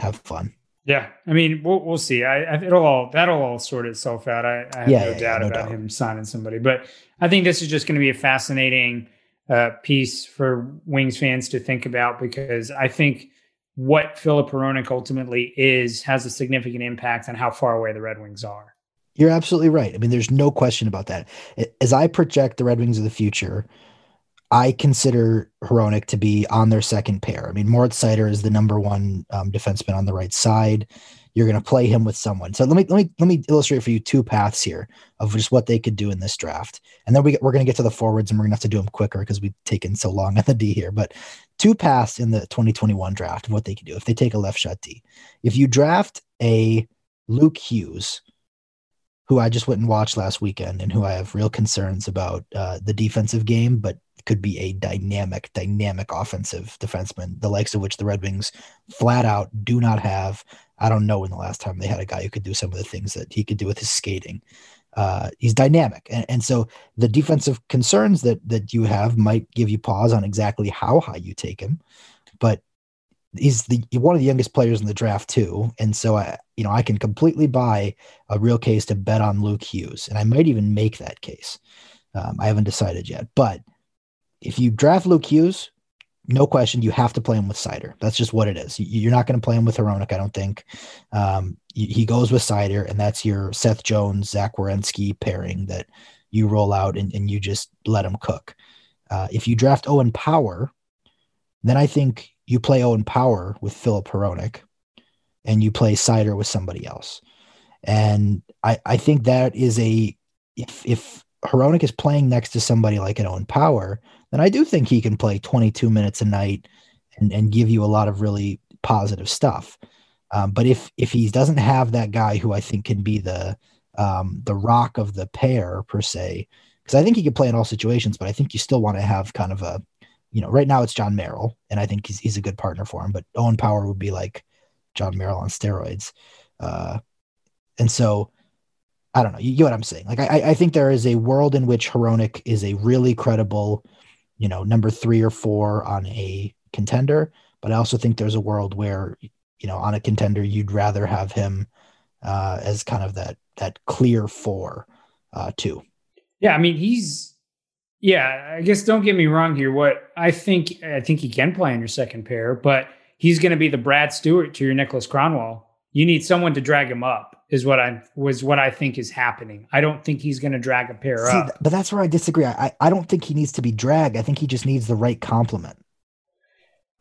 A: have fun.
B: Yeah, I mean, we'll we'll see. I, I it'll all that'll all sort itself out. I, I have
A: Yeah,
B: no
A: yeah,
B: doubt
A: no
B: about
A: doubt.
B: him signing somebody, but I think this is just going to be a fascinating uh, piece for Wings fans to think about because I think what Filip Hronek ultimately is has a significant impact on how far away the Red Wings are.
A: You're absolutely right. I mean, there's no question about that. As I project the Red Wings of the future, I consider Hronek to be on their second pair. I mean, Moritz Seider is the number one um, defenseman on the right side. You're going to play him with someone. So let me let me let me illustrate for you two paths here of just what they could do in this draft, and then we we're going to get to the forwards, and we're going to have to do them quicker because we've taken so long at the D here. But two paths in the 2021 draft of what they could do if they take a left shot D. If you draft a Luke Hughes, who I just went and watched last weekend and who I have real concerns about uh, the defensive game, but could be a dynamic, dynamic offensive defenseman, the likes of which the Red Wings flat out do not have. I don't know when the last time they had a guy who could do some of the things that he could do with his skating. Uh, he's dynamic, and, and so the defensive concerns that that you have might give you pause on exactly how high you take him, but he's the one of the youngest players in the draft too, and so I you know I can completely buy a real case to bet on Luke Hughes, and I might even make that case. Um, I haven't decided yet, but if you draft Luke Hughes, no question, you have to play him with Seider. That's just what it is. You- You're not going to play him with Hronek, I don't think. Um, he goes with Seider, and that's your Seth Jones, Zach Werenski pairing that you roll out and, and you just let him cook. Uh, if you draft Owen Power, then I think you play Owen Power with Filip Hronek and you play Seider with somebody else. And I, I think that is a if if Hronek is playing next to somebody like an Owen Power, then I do think he can play 22 minutes a night and, and give you a lot of really positive stuff. Um, but if if he doesn't have that guy who I think can be the um, the rock of the pair per se, because I think he can play in all situations, but I think you still want to have kind of a, you know, right now it's Jon Merrill, and I think he's he's a good partner for him. But Owen Power would be like Jon Merrill on steroids, uh, and so I don't know. You get what I'm saying? Like I I think there is a world in which Hronik is a really credible, you know, number three or four on a contender, but I also think there's a world where you know on a contender you'd rather have him uh, as kind of that that clear four uh, too.
B: Yeah, I mean he's yeah, I guess don't get me wrong here. What I think I think he can play on your second pair, but he's going to be the Brad Stuart to your Niklas Kronwall. You need someone to drag him up. Is what I was what I think is happening. I don't think he's going to drag a pair
A: See,
B: up.
A: but that's where I disagree. I, I- don't think he needs to be dragged. I think he just needs the right complement.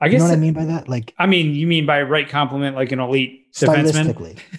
B: I
A: You
B: guess
A: know what I mean by that? Like
B: I mean, you mean by right complement, like an elite defenseman?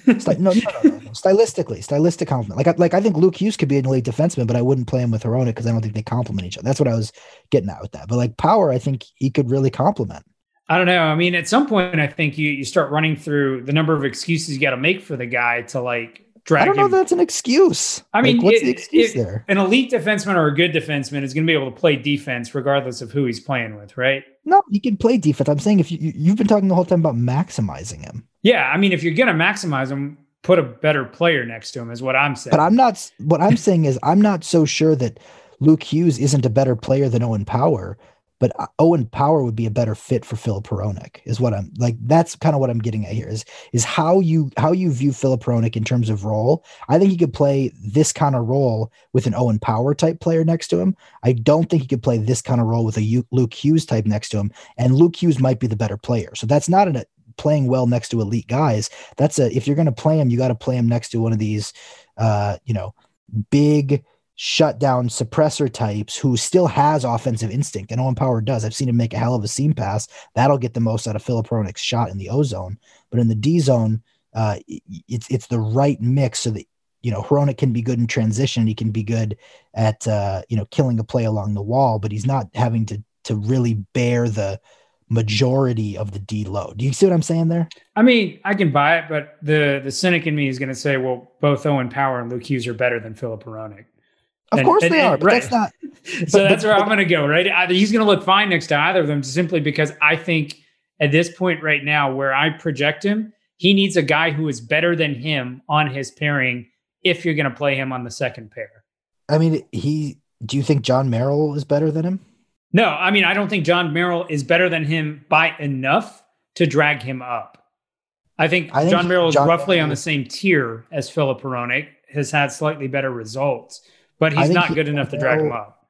A: stylistically. Sty- no, no, no, no, no. Stylistically, stylistic complement. Like, I, like I think Luke Hughes could be an elite defenseman, but I wouldn't play him with Hronek because I don't think they complement each other. That's what I was getting at with that. But like Power, I think he could really complement.
B: I don't know. I mean, at some point, I think you you start running through the number of excuses you got to make for the guy to like drag
A: I don't know
B: him.
A: that's an excuse.
B: I mean,
A: Like, what's
B: it-
A: the excuse
B: it-
A: there?
B: An elite defenseman or a good defenseman is going to be able to play defense regardless of who he's playing with, right?
A: No, he can play defense. I'm saying if you, you you've been talking the whole time about maximizing him,
B: Yeah, I mean, if you're going to maximize him, put a better player next to him, is what I'm saying.
A: but I'm not. What I'm saying is I'm not so sure that Luke Hughes isn't a better player than Owen Power. But uh, Owen Power would be a better fit for Filip Hronek, is what I'm like. That's kind of what I'm getting at here. Is is how you how you view Filip Hronek in terms of role. I think he could play this kind of role with an Owen Power type player next to him. I don't think he could play this kind of role with a Luke Hughes type next to him. And Luke Hughes might be the better player. So that's not an, playing well next to elite guys. That's a if you're going to play him, you got to play him next to one of these, uh, you know, big shutdown suppressor types who still has offensive instinct, and Owen Power does. I've seen him make a hell of a seam pass. That'll get the most out of Filip Hronek's shot in the O zone, but in the D zone, uh, it's it's the right mix so that you know Hronik can be good in transition. He can be good at uh, you know killing a play along the wall, but he's not having to to really bear the majority of the D load. Do you see what I'm saying there?
B: I mean, I can buy it, but the the cynic in me is going to say, well, both Owen Power and Luke Hughes are better than Filip Hronek.
A: Of
B: And-
A: course
B: and-
A: they
B: and-
A: are, but
B: right.
A: that's not.
B: so
A: But-
B: that's
A: but-
B: where
A: but-
B: I'm going to go, right? Either he's going to look fine next to either of them simply because I think at this point right now, where I project him, he needs a guy who is better than him on his pairing if you're going to play him on the second pair.
A: I mean, he. Do you think Jon Merrill is better than him?
B: No, I mean, I don't think Jon Merrill is better than him by enough to drag him up. I think,
A: I think
B: Jon Merrill is
A: John
B: roughly on the same tier as Filip Hronek, has had slightly better results, but he's not
A: he-
B: good enough to drag him
A: Merrill-
B: up.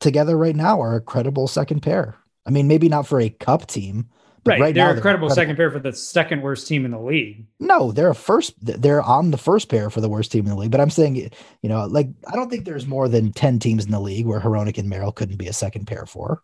A: together right now are a credible second pair. I mean, maybe not for a cup team, but
B: Right.
A: right,
B: they're
A: now
B: a credible second pair for the second worst team in the league.
A: No, they're a first. They're on the first pair for the worst team in the league. But I'm saying, you know, like I don't think there's more than ten teams in the league where Hronek and Merrill couldn't be a second pair for.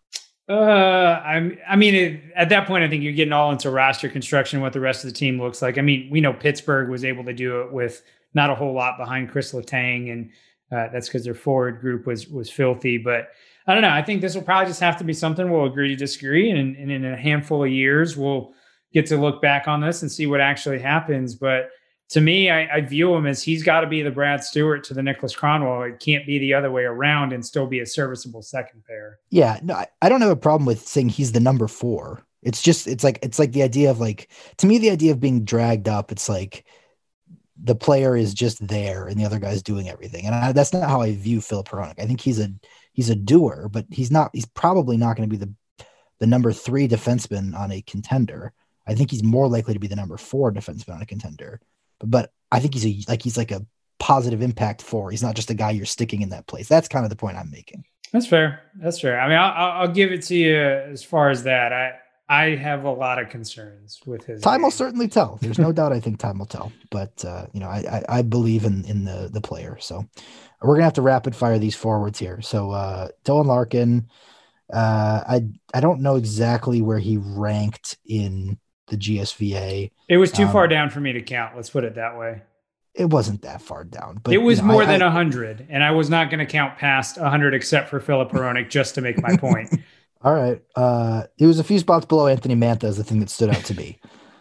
B: Uh, I'm, I mean, it, at that point, I think you're getting all into roster construction, what the rest of the team looks like. I mean, we know Pittsburgh was able to do it with not a whole lot behind Chris Letang, and uh, that's because their forward group was was filthy. But I don't know. I think this will probably just have to be something we'll agree to disagree, and, and in a handful of years, we'll get to look back on this and see what actually happens. But to me, I, I view him as he's got to be the Brad Stuart to the Niklas Kronwall. It can't be the other way around and still be a serviceable second pair.
A: Yeah, no, I, I don't have a problem with saying he's the number four. It's just it's like it's like the idea of like to me the idea of being dragged up. It's like the player is just there and the other guy's doing everything, and I, that's not how I view Filip Hronek. I think he's a he's a doer, but he's not. He's probably not going to be the the number three defenseman on a contender. I think he's more likely to be the number four defenseman on a contender. But, but I think he's a like he's like a positive impact for. He's not just a guy you're sticking in that place. That's kind of the point I'm making.
B: That's fair. That's fair. I mean, I'll I'll give it to you as far as that. I I have a lot of concerns with his.
A: Time will certainly tell. There's no doubt. I think time will tell. But uh, you know, I, I I believe in in the the player. So we're gonna have to rapid fire these forwards here. So uh, Dylan Larkin, uh, I I don't know exactly where he ranked in the GSVA.
B: It was too
A: Um,
B: far down for me to count. Let's put it that way.
A: It wasn't that far down, but
B: it was
A: you know,
B: more
A: I-
B: than
A: I-
B: a hundred, and I was not going to count past a hundred except for Filip Hronek just to make my point.
A: All right. Uh, it was a few spots below Anthony Mantha is the thing that stood out to me.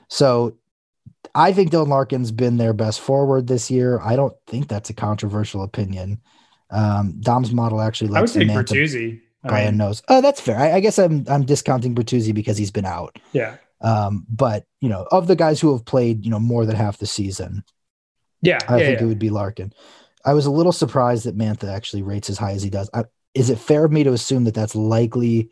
A: So I think Dylan Larkin's been their best forward this year. I don't think that's a controversial opinion. Um, Dom's model actually
B: I would
A: likes
B: take
A: Mantha
B: Bertuzzi.
A: by
B: I
A: a
B: mean,
A: nose. Oh, that's fair. I, I guess I'm I'm discounting Bertuzzi because he's been out.
B: yeah,
A: Um, but you know, of the guys who have played, you know, more than half the season,
B: yeah,
A: I
B: yeah,
A: think
B: yeah.
A: it would be Larkin. I was a little surprised that Mantha actually rates as high as he does. I, is it fair of me to assume that that's likely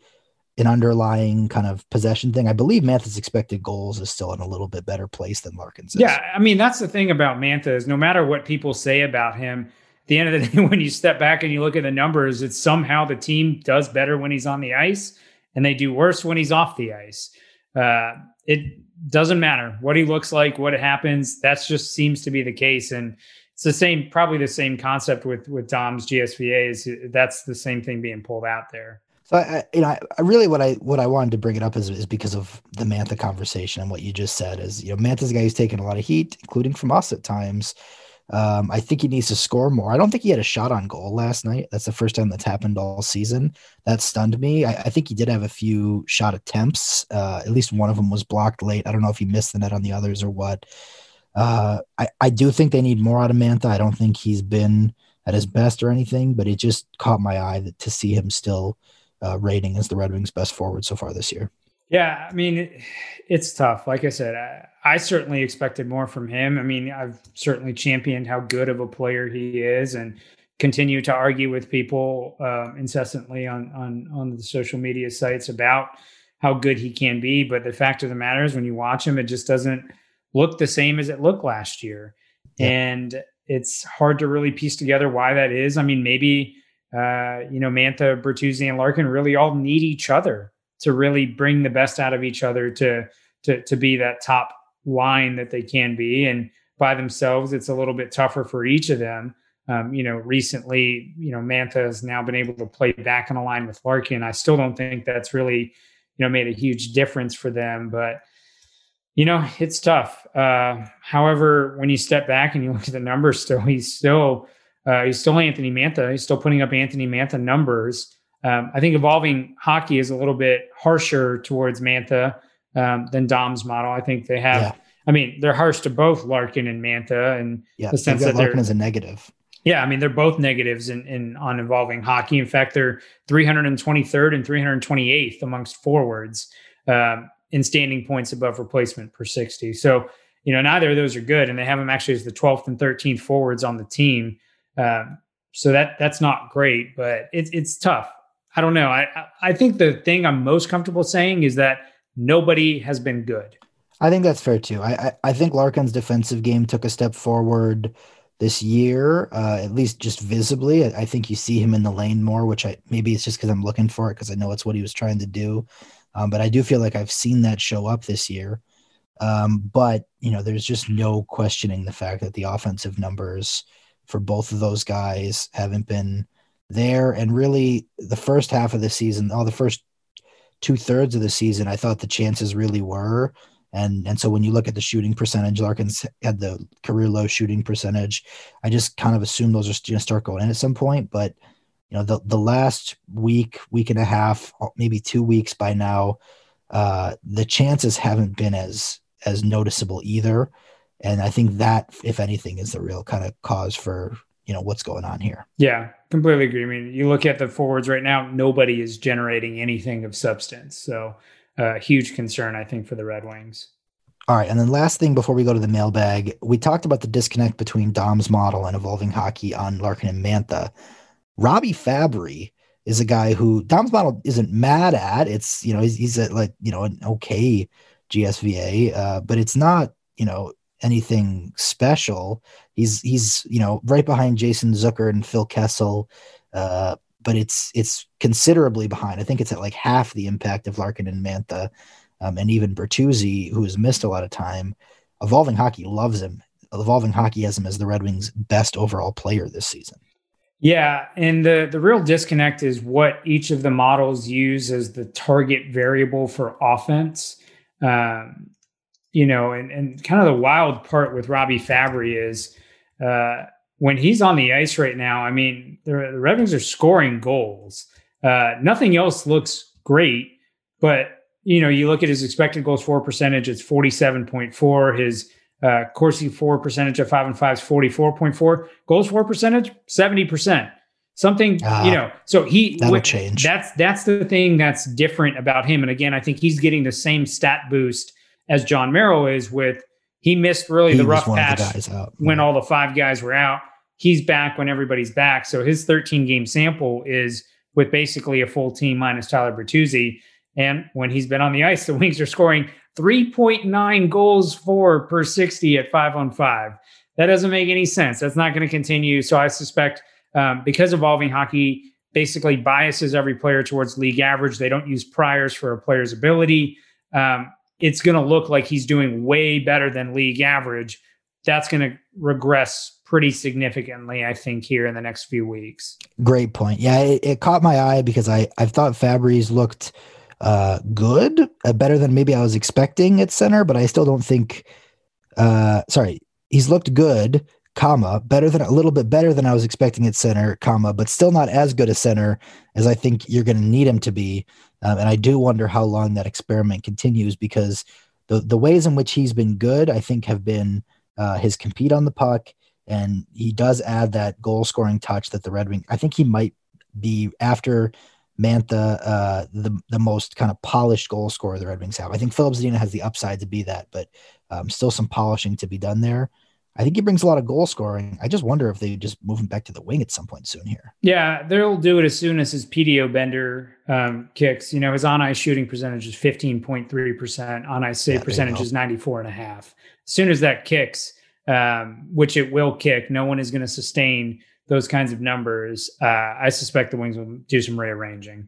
A: an underlying kind of possession thing? I believe Mantha's expected goals is still in a little bit better place than Larkin's.
B: Yeah, I mean that's the thing about Mantha is no matter what people say about him, at the end of the day, when you step back and you look at the numbers, it's somehow the team does better when he's on the ice, and they do worse when he's off the ice. Uh, it doesn't matter what he looks like, what happens. That's just seems to be the case, and it's the same, probably the same concept with with Dom's GSVA. Is that's the same thing being pulled out there.
A: So I, you know, I really what I what I wanted to bring it up is is because of the Mantha conversation and what you just said is you know Mantha's a guy who's taken a lot of heat, including from us at times. Um, I think he needs to score more. I don't think he had a shot on goal last night. That's the first time that's happened all season. That stunned me. I, I think he did have a few shot attempts. Uh, at least one of them was blocked late. I don't know if he missed the net on the others or what. Uh, I, I do think they need more out of Mantha. I don't think he's been at his best or anything, but it just caught my eye that, to see him still uh, rating as the Red Wings' best forward so far this year.
B: Yeah, I mean, it, it's tough. Like I said, I, I certainly expected more from him. I mean, I've certainly championed how good of a player he is, and continue to argue with people uh, incessantly on on on the social media sites about how good he can be. But the fact of the matter is, when you watch him, it just doesn't look the same as it looked last year,
A: Yeah.
B: and it's hard to really piece together why that is. I mean, maybe uh, you know, Mantha, Bertuzzi, and Larkin really all need each other to really bring the best out of each other to to to be that top line that they can be. And by themselves, it's a little bit tougher for each of them. Um, you know, recently, you know, Mantha has now been able to play back in a line with Larkin. I still don't think that's really, you know, made a huge difference for them, but you know, it's tough. Uh, however, when you step back and you look at the numbers, still he's still uh, he's still Anthony Mantha. He's still putting up Anthony Mantha numbers. Um, I think evolving hockey is a little bit harsher towards Mantha um, than Dom's model. I think they have.
A: Yeah.
B: I mean, they're harsh to both Larkin and Mantha, and
A: Yeah,
B: The sense that
A: Larkin as a negative.
B: yeah, I mean, they're both negatives in, in on evolving hockey. In fact, they're 323rd and 328th amongst forwards um, in standing points above replacement per 60. So, you know, neither of those are good, and they have them actually as the 12th and 13th forwards on the team. Um, so that that's not great, but it's it's tough. I don't know. I I- think the thing I'm most comfortable saying is that nobody has been good.
A: I think that's fair too. I, I, I think Larkin's defensive game took a step forward this year, uh, at least just visibly. I, I, think you see him in the lane more, which I maybe it's just because I'm looking for it because I know it's what he was trying to do. Um, but I do feel like I've seen that show up this year. Um, but you know, there's just no questioning the fact that the offensive numbers for both of those guys haven't been there. And really, the first half of the season, all the first two thirds of the season, I thought the chances really were. And and so when you look at the shooting percentage, Larkins had the career low shooting percentage. I just kind of assume those are going to start going in at some point. But you know, the the last week, week and a half, maybe two weeks by now, uh, the chances haven't been as as noticeable either. And I think that, if anything, is the real kind of cause for you know what's going on here.
B: Yeah, completely agree. I mean, you look at the forwards right now; nobody is generating anything of substance. So, a uh, huge concern, I think, for the Red Wings.
A: All right, and then last thing before we go to the mailbag, we talked about the disconnect between Dom's model and evolving hockey on Larkin and Mantha. robbie Fabbri is a guy who Dom's model isn't mad at. It's you know he's, he's a, like you know an okay GSVA, uh, but it's not you know anything special. He's he's you know right behind Jason Zucker and Phil Kessel, uh, but it's it's considerably behind. I think it's at like half the impact of Larkin and Mantha, um, and even Bertuzzi, who has missed a lot of time. Evolving Hockey loves him. Evolving Hockey has him as the Red Wings' best overall player this season.
B: Yeah, and the the real disconnect is what each of the models use as the target variable for offense. Um, you know, and, and kind of the wild part with Robbie Fabbri is uh, when he's on the ice right now, I mean, the, the Red Wings are scoring goals. Uh, nothing else looks great, but you know, you look at his expected goals for percentage, it's 47.4. His uh, Corsi for percentage of five and five is 44.4. Goals for percentage, 70%. Something, uh, you know, so he
A: that'll with, change.
B: That's that's the thing that's different about him. And again, I think he's getting the same stat boost as Jon Merrill is with he missed really he the rough patch the when all the five guys were out. He's back when everybody's back. So his 13 game sample is with basically a full team minus Tyler Bertuzzi. And when he's been on the ice, the Wings are scoring 3.9 goals for per 60 at five on five. That doesn't make any sense. That's not going to continue. So I suspect um, because evolving hockey basically biases every player towards league average, they don't use priors for a player's ability. Um, it's going to look like he's doing way better than league average. That's going to regress pretty significantly, I think, here in the next few weeks.
A: Great point. Yeah, it, it caught my eye because I I thought Fabbri's looked uh, good, uh, better than maybe I was expecting at center, but I still don't think. Uh, sorry, he's looked good, comma better than a little bit better than I was expecting at center, comma, but still not as good a center as I think you're going to need him to be. Um, and I do wonder how long that experiment continues because the the ways in which he's been good, I think, have been uh, his compete on the puck, and he does add that goal scoring touch that the Red Wing. I think he might be after Mantha, uh, the the most kind of polished goal scorer the Red Wings have. I think Filip Zadina has the upside to be that, but um, still some polishing to be done there. I think he brings a lot of goal scoring. I just wonder if they just move him back to the wing at some point soon here.
B: Yeah, they'll do it as soon as his PDO bender um, kicks. You know, his on ice shooting percentage is 15.3%, on ice save yeah, percentage is 94.5. As soon as that kicks, um, which it will kick, no one is going to sustain those kinds of numbers. Uh, I suspect the Wings will do some rearranging.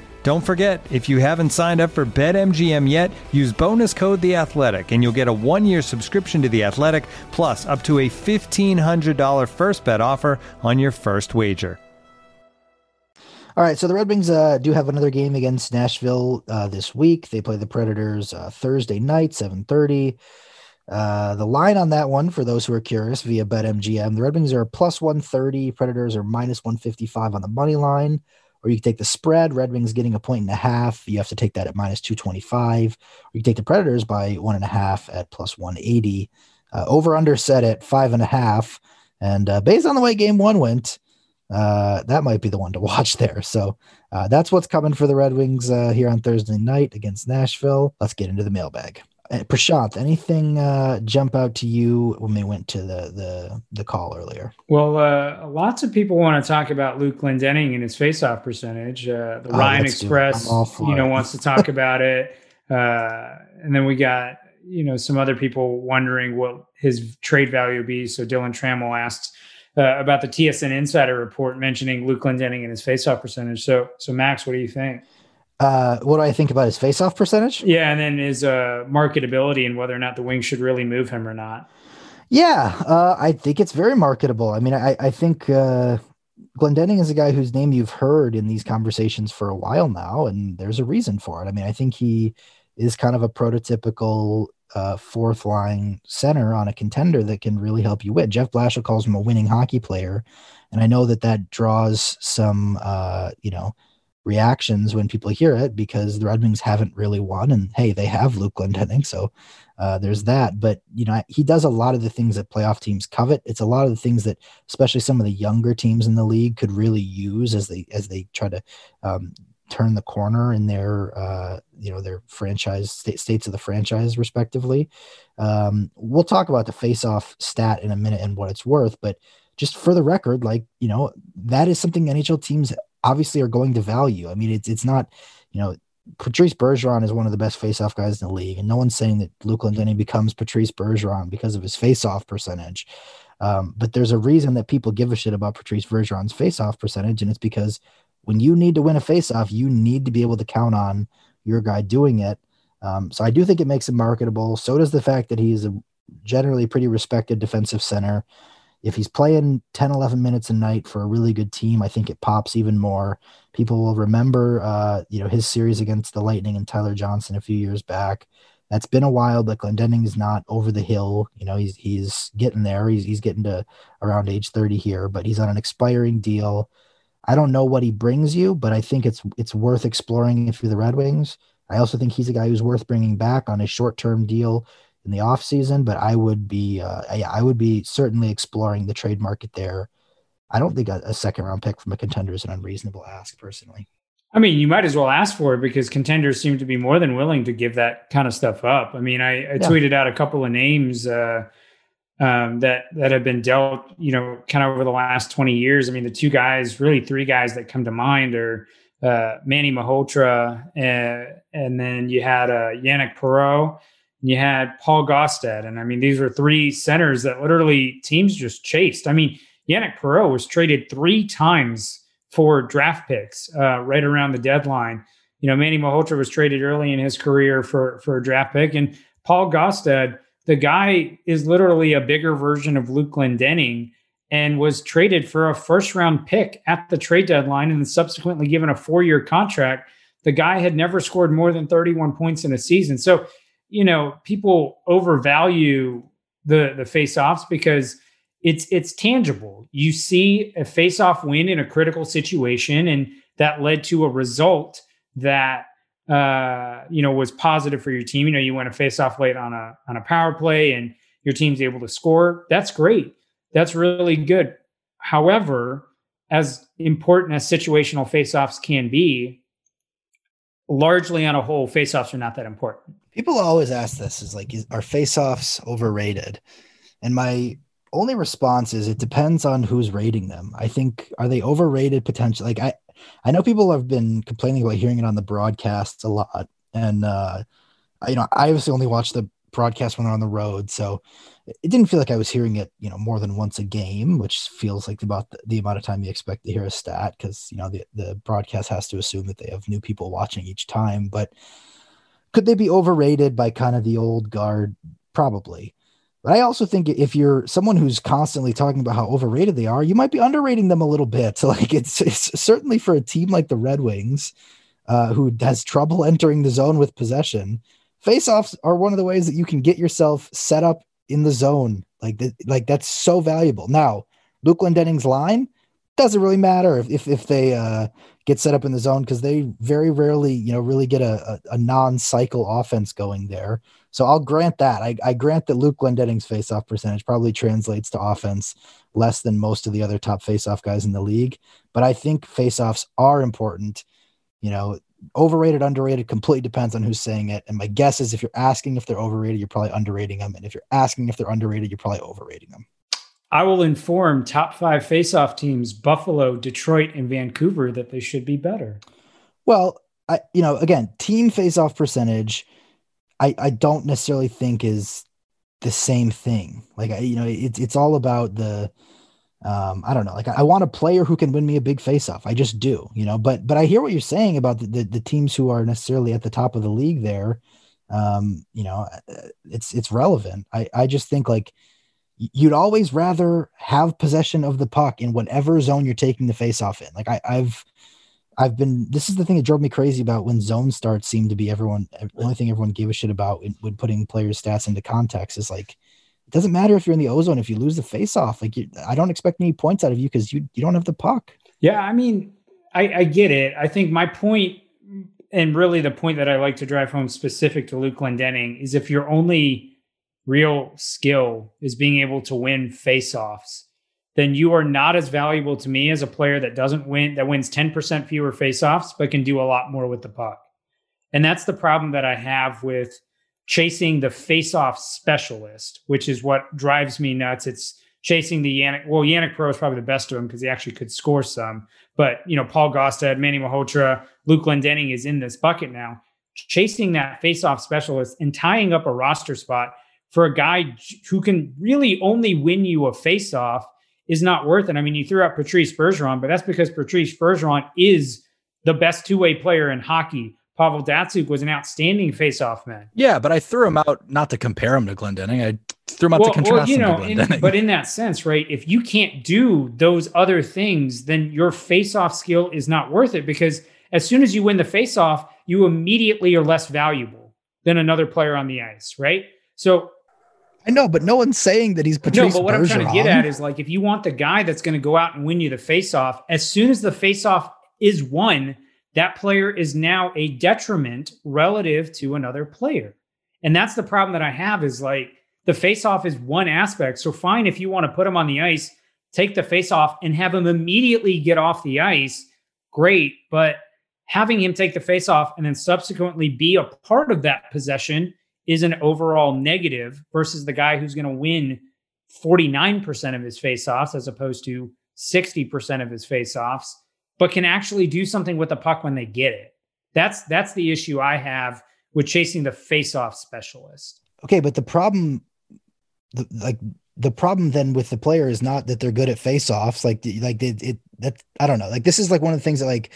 D: Don't forget, if you haven't signed up for BetMGM yet, use bonus code The Athletic, and you'll get a one-year subscription to The Athletic, plus up to a fifteen hundred dollar first bet offer on your first wager.
A: All right, so the Red Wings uh, do have another game against Nashville uh, this week. They play the Predators uh, Thursday night, seven thirty. Uh, the line on that one, for those who are curious, via BetMGM, the Red Wings are plus one thirty. Predators are minus one fifty five on the money line or you take the spread. Red Wings getting a point and a half. You have to take that at minus 225. Or you take the Predators by one and a half at plus 180. Uh, over under set at five and a half. And uh, based on the way game one went, uh, that might be the one to watch there. So uh, that's what's coming for the Red Wings uh, here on Thursday night against Nashville. Let's get into the mailbag. Uh, Prashanth, anything uh, jump out to you when we went to the the the call earlier?
B: Well, uh, lots of people want to talk about Luke Glendening and his faceoff percentage. Uh, the oh, Ryan Express, you know, wants to talk about it, uh, and then we got you know some other people wondering what his trade value would be. So Dylan Trammell asked uh, about the TSN Insider report mentioning Luke Glendening and his faceoff percentage. So, so Max, what do you think?
A: Uh, what do I think about his face-off percentage?
B: Yeah, and then his uh, marketability and whether or not the Wings should really move him or not.
A: Yeah, uh, I think it's very marketable. I mean, I, I think uh, Glendening is a guy whose name you've heard in these conversations for a while now, and there's a reason for it. I mean, I think he is kind of a prototypical uh, fourth line center on a contender that can really help you win. Jeff Blashill calls him a winning hockey player, and I know that that draws some, uh, you know reactions when people hear it because the Red Wings haven't really won. And hey, they have Luke Glendening, so uh, there's that. But you know, he does a lot of the things that playoff teams covet. It's a lot of the things that, especially some of the younger teams in the league, could really use as they as they try to um, turn the corner in their uh, you know their franchise state, states of the franchise respectively. Um, we'll talk about the face-off stat in a minute and what it's worth, but just for the record, like you know, that is something NHL teams obviously are going to value. I mean, it's it's not, you know, Patrice Bergeron is one of the best faceoff guys in the league, and no one's saying that Luke Glendening becomes Patrice Bergeron because of his faceoff percentage. Um, but there's a reason that people give a shit about Patrice Bergeron's faceoff percentage, and it's because when you need to win a faceoff, you need to be able to count on your guy doing it. Um, so I do think it makes him marketable. So does the fact that he's a generally pretty respected defensive center if he's playing 10 11 minutes a night for a really good team i think it pops even more. People will remember uh, you know his series against the lightning and tyler johnson a few years back. That's been a while but glendening is not over the hill. You know he's he's getting there. He's, he's getting to around age 30 here but he's on an expiring deal. I don't know what he brings you but i think it's it's worth exploring if you're the red wings. I also think he's a guy who's worth bringing back on a short-term deal in the off season, but I would be uh, I, I, would be certainly exploring the trade market there. I don't think a, a, second round pick from a contender is an unreasonable ask personally.
B: I mean, you might as well ask for it because contenders seem to be more than willing to give that kind of stuff up. I mean, I, I yeah. tweeted out a couple of names uh, um, that that have been dealt, you know, kind of over the last twenty years. I mean, the two guys, really three guys that come to mind are uh, Manny Malhotra, and, uh, and then you had uh, Yanic Perreault you had Paul Gaustad. And I mean, these were three centers that literally teams just chased. I mean, Yanic Perreault was traded three times for draft picks uh, right around the deadline. You know, Manny Malhotra was traded early in his career for, for a draft pick. And Paul Gaustad, the guy is literally a bigger version of Luke Glendening and was traded for a first round pick at the trade deadline and subsequently given a four year contract. The guy had never scored more than 31 points in a season. So you know people overvalue the the face offs because it's it's tangible. You see a face off win in a critical situation, and that led to a result that uh, you know was positive for your team. You know, you went a face off late on a on a power play, and your team's able to score. That's great. That's really good. However, as important as situational face offs can be, largely on a whole, faceoffs are not that important.
A: People always ask this: is like, is, are faceoffs overrated? And my only response is it depends on who's rating them. I think are they overrated potentially? Like I, I know people have been complaining about hearing it on the broadcasts a lot, and uh, you know, I obviously only watch the broadcast when they're on the road, so it didn't feel like I was hearing it, you know, more than once a game, which feels like about the, the amount of time you expect to hear a stat because you know the the broadcast has to assume that they have new people watching each time. But could they be overrated by kind of the old guard? Probably. But I also think if you're someone who's constantly talking about how overrated they are, you might be underrating them a little bit. So like it's, it's certainly for a team like the Red Wings, uh, who has trouble entering the zone with possession. Faceoffs are one of the ways that you can get yourself set up in the zone. Like that, like that's so valuable. Now, Luke Glendening's line doesn't really matter if if, if they uh, get set up in the zone because they very rarely, you know, really get a, a, a non-cycle offense going there. So I'll grant that. I, I grant that Luke Glendening's faceoff percentage probably translates to offense less than most of the other top faceoff guys in the league. But I think faceoffs are important. You know, overrated, underrated completely depends on who's saying it. And my guess is if you're asking if they're overrated, you're probably underrating them. And if you're asking if they're underrated, you're probably overrating them.
B: I will inform top five faceoff teams, Buffalo, Detroit, and Vancouver, that they should be better.
A: Well, I, you know, again, team faceoff percentage, I, I don't necessarily think is the same thing. Like, I, you know, it's it's all about the, um, I don't know. Like I, I, want a player who can win me a big faceoff. I just do, you know. But but I hear what you're saying about the, the, the teams who are necessarily at the top of the league. There, um, you know, uh, it's it's relevant. I I just think like you'd always rather have possession of the puck in whatever zone you're taking the faceoff in. Like I, I've I've been. This is the thing that drove me crazy about when zone starts seemed to be everyone. The only thing everyone gave a shit about when putting players' stats into context is like it doesn't matter if you're in the ozone if you lose the face off. Like you, I don't expect any points out of you because you you don't have the puck.
B: Yeah, I mean, I, I get it. I think my point, and really the point that I like to drive home specific to Luke Glendening is if your only real skill is being able to win face-offs, then you are not as valuable to me as a player that doesn't win that wins 10% fewer face-offs but can do a lot more with the puck. And that's the problem that I have with chasing the face-off specialist, which is what drives me nuts. It's chasing the Yanic. Well, Yanic Perreault is probably the best of them because he actually could score some. But you know, Paul Gaustad, Manny Malhotra, Luke Glendening is in this bucket now. Chasing that face-off specialist and tying up a roster spot for a guy who can really only win you a face-off is not worth it. I mean, you threw out Patrice Bergeron, but that's because Patrice Bergeron is the best two-way player in hockey. Pavel Datsyuk was an outstanding face-off man.
E: Yeah, but I threw him out not to compare him to Glendening. I threw him out well, to contrast well, you know, him to Glendening.
B: In, but in that sense, right? If you can't do those other things, then your face-off skill is not worth it because as soon as you win the face-off, you immediately are less valuable than another player on the ice, right? So
A: I know, but no one's saying that he's Patrice
B: No, but what
A: Bergeron.
B: I'm trying to get at is like if you want the guy that's going to go out and win you the face-off, as soon as the face-off is won, that player is now a detriment relative to another player. And that's the problem that I have is like the face-off is one aspect. So fine if you want to put him on the ice, take the face-off and have him immediately get off the ice, great, but having him take the face-off and then subsequently be a part of that possession is an overall negative versus the guy who's going to win 49% of his faceoffs as opposed to 60% of his faceoffs, but can actually do something with the puck when they get it. That's that's the issue I have with chasing the faceoff specialist.
A: Okay, but the problem the, like the problem then with the player is not that they're good at faceoffs like like it, it that I don't know. Like this is like one of the things that like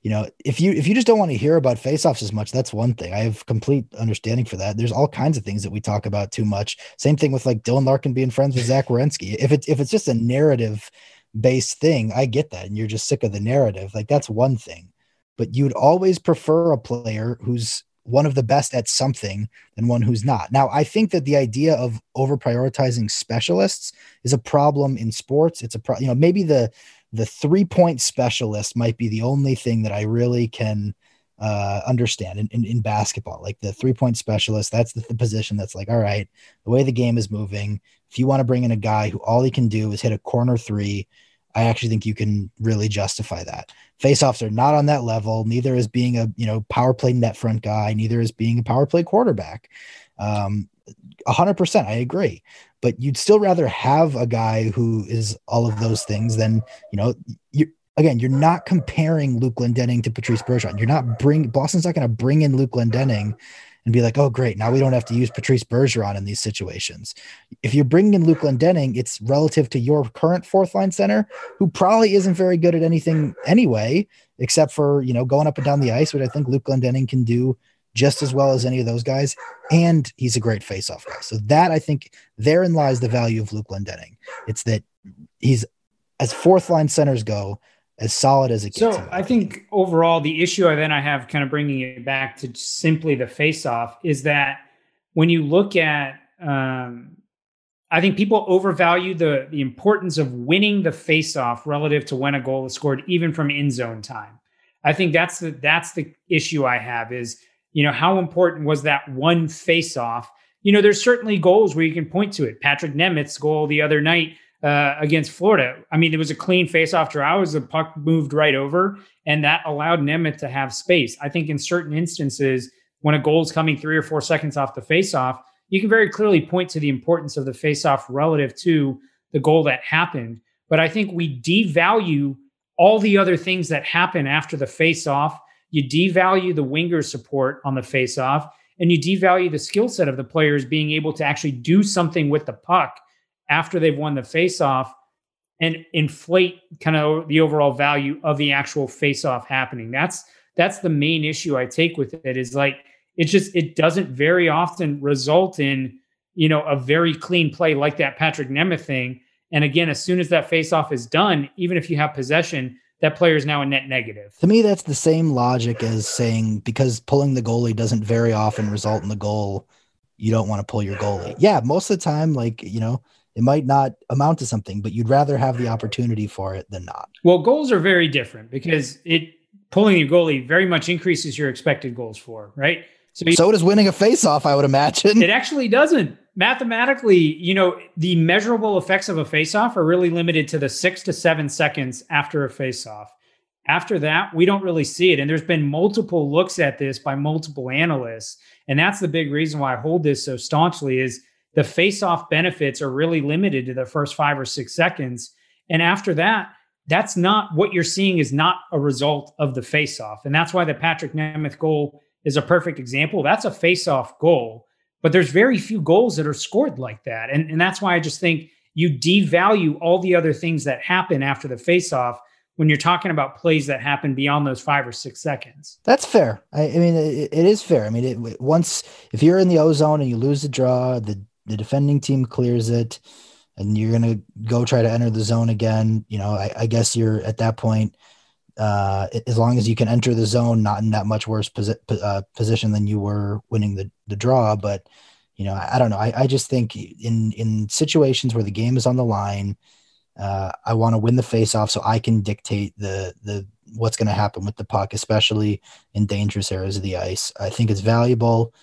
A: you know, if you if you just don't want to hear about face-offs as much, that's one thing. I have complete understanding for that. There's all kinds of things that we talk about too much. Same thing with like Dylan Larkin being friends with Zach Werenski. If it's if it's just a narrative based thing, I get that, and you're just sick of the narrative. Like that's one thing. But you'd always prefer a player who's one of the best at something than one who's not. Now, I think that the idea of over prioritizing specialists is a problem in sports. It's a problem, you know, maybe the the three point specialist might be the only thing that I really can uh, understand in, in, in, basketball. Like the three point specialist, that's the, the, position that's like, all right, the way the game is moving, if you want to bring in a guy who all he can do is hit a corner three, I actually think you can really justify that. Faceoffs are not on that level. Neither is being a you know power play net front guy. Neither is being a power play quarterback. Um, 100%, I agree. But you'd still rather have a guy who is all of those things than you know you again, you're not comparing Luke Glendening to Patrice Bergeron. You're not bring Boston's not going to bring in Luke Glendening and be like, oh, great, now we don't have to use Patrice Bergeron in these situations. If you're bringing in Luke Glendening, it's relative to your current fourth line center, who probably isn't very good at anything anyway, except for you know going up and down the ice, which I think Luke Glendening can do just as well as any of those guys. And he's a great faceoff guy. So that I think therein lies the value of Luke Glendening. It's that he's as fourth line centers go, as solid as it gets.
B: So I think overall, the issue I then I have kind of bringing it back to simply the face-off is that when you look at, um, I think people overvalue the the importance of winning the face-off relative to when a goal is scored, even from in zone time. I think that's the that's the issue I have is you know how important was that one face-off? You know, there's certainly goals where you can point to it. Patrik Nemeth's goal the other night uh, against Florida. I mean, it was a clean face-off draw. As the puck moved right over, and that allowed Nemeth to have space. I think in certain instances, when a goal is coming three or four seconds off the face-off, you can very clearly point to the importance of the face-off relative to the goal that happened. But I think we devalue all the other things that happen after the face-off. You devalue the winger support on the face-off, and you devalue the skill set of the players being able to actually do something with the puck after they've won the face-off and inflate kind of the overall value of the actual face-off happening. That's that's the main issue I take with it is like it just it doesn't very often result in you know a very clean play like that Patrik Nemeth thing. And again, as soon as that face-off is done, even if you have possession, that player is now a net negative.
A: To me, that's the same logic as saying because pulling the goalie doesn't very often result in the goal, you don't want to pull your goalie. Yeah, most of the time, like you know, it might not amount to something, but you'd rather have the opportunity for it than not.
B: Well, goals are very different because it pulling your goalie very much increases your expected goals for, right?
A: So, you, so does winning a face-off, I would imagine.
B: It actually doesn't. Mathematically, you know, the measurable effects of a face-off are really limited to the six to seven seconds after a face-off. After that, we don't really see it. And there's been multiple looks at this by multiple analysts. And that's the big reason why I hold this so staunchly is the face-off benefits are really limited to the first five or six seconds. And after that, that's not what you're seeing is not a result of the face-off. And that's why the Patrik Nemeth goal is a perfect example. That's a face-off goal, but there's very few goals that are scored like that. And, and that's why I just think you devalue all the other things that happen after the face-off when you're talking about plays that happen beyond those five or six seconds.
A: That's fair. I, I mean, it, it is fair. I mean, it, once if you're in the ozone and you lose the draw, the the defending team clears it and you're going to go try to enter the zone again, you know, I, I guess you're at that point, uh, as long as you can enter the zone, not in that much worse posi- uh, position than you were winning the, the draw. But, you know, I, I don't know. I, I, just think in, in situations where the game is on the line, uh, I want to win the face off so I can dictate the, the, what's going to happen with the puck, especially in dangerous areas of the ice. I think it's valuable.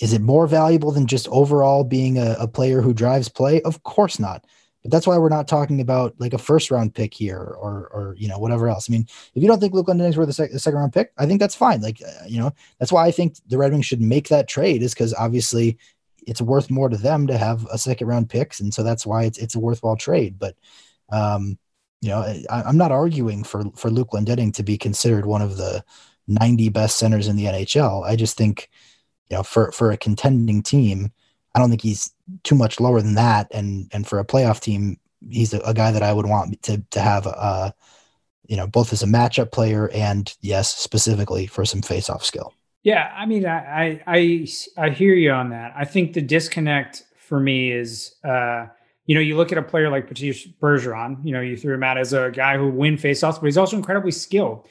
A: Is it more valuable than just overall being a, a player who drives play? Of course not. But that's why we're not talking about like a first round pick here or or you know whatever else. I mean, if you don't think Luke Glendening's worth a, sec- a second round pick, I think that's fine. Like uh, you know that's why I think the Red Wings should make that trade is because obviously it's worth more to them to have a second round picks, and so that's why it's it's a worthwhile trade. But um, you know, I, am not arguing for for Luke Glendening to be considered one of the 90 best centers in the NHL. I just think you know, for for a contending team, I don't think he's too much lower than that. And and for a playoff team, he's a, a guy that I would want to to have uh you know, both as a matchup player and yes, specifically for some face-off skill.
B: Yeah, I mean, I I I hear you on that. I think the disconnect for me is, uh, you know, you look at a player like Patrice Bergeron. You know, you threw him out as a guy who win faceoffs, but he's also incredibly skilled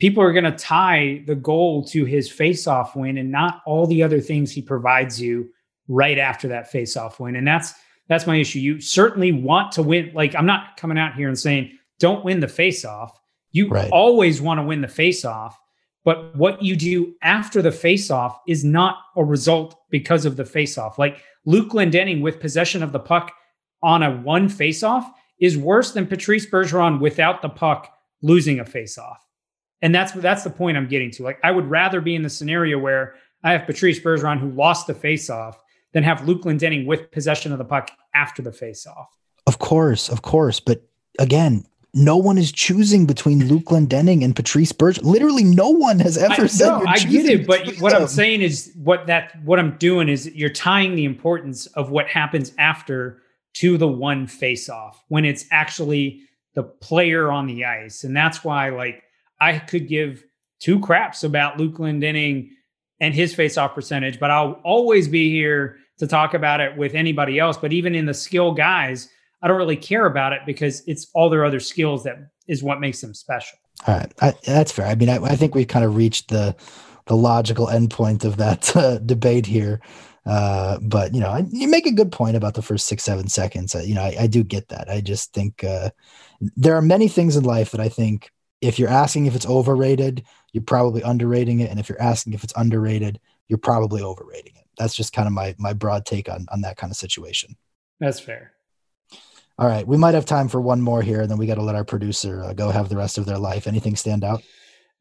B: people are going to tie the goal to his face-off win and not all the other things he provides you right after that face-off win. And that's that's my issue. You certainly want to win. Like I'm not coming out here and saying don't win the face-off. You right. always want to win the face-off, but what you do after the face-off is not a result because of the face-off. Like Luke Glendening with possession of the puck on a one face-off is worse than Patrice Bergeron without the puck losing a face-off. And that's that's the point I'm getting to. Like I would rather be in the scenario where I have Patrice Bergeron who lost the face-off than have Luke Glendening with possession of the puck after the face-off.
A: Of course, of course, but again, no one is choosing between Luke Glendening and Patrice Bergeron. Literally, no one has ever I, said. No,
B: I get it, but what them. I'm saying is what that what I'm doing is you're tying the importance of what happens after to the one face off when it's actually the player on the ice, and that's why like I could give two craps about Luke Glendening and his face off percentage, but I'll always be here to talk about it with anybody else. But even in the skill guys I don't really care about it because it's all their other skills that is what makes them special.
A: All right, I, that's fair. I mean, I, I, think we've kind of reached the the logical endpoint of that uh, debate here. Uh, but you know, I, you make a good point about the first six seven seconds. you know, I, I, do get that. I just think uh, there are many things in life that I think if you're asking if it's overrated, you're probably underrating it, and if you're asking if it's underrated, you're probably overrating it. That's just kind of my my broad take on on that kind of situation.
B: That's fair.
A: All right, we might have time for one more here, and then we got to let our producer uh, go have the rest of their life. Anything stand out?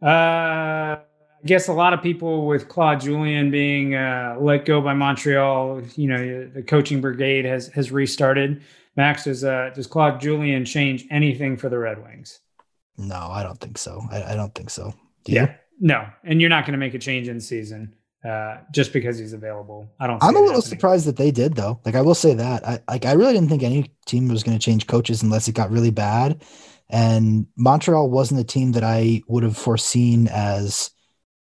B: Uh, I guess a lot of people with Claude Julien being uh, let go by Montreal. You know, the coaching brigade has has restarted. Max, does uh, does Claude Julien change anything for the Red Wings?
A: No, I don't think so. I, I don't think so.
B: yeah, no, and you're not going to make a change in season uh, just because he's available. I don't.
A: I'm a little happening. surprised that they did though. Like I will say that I like I really didn't think any team was going to change coaches unless it got really bad. And Montreal wasn't a team that I would have foreseen as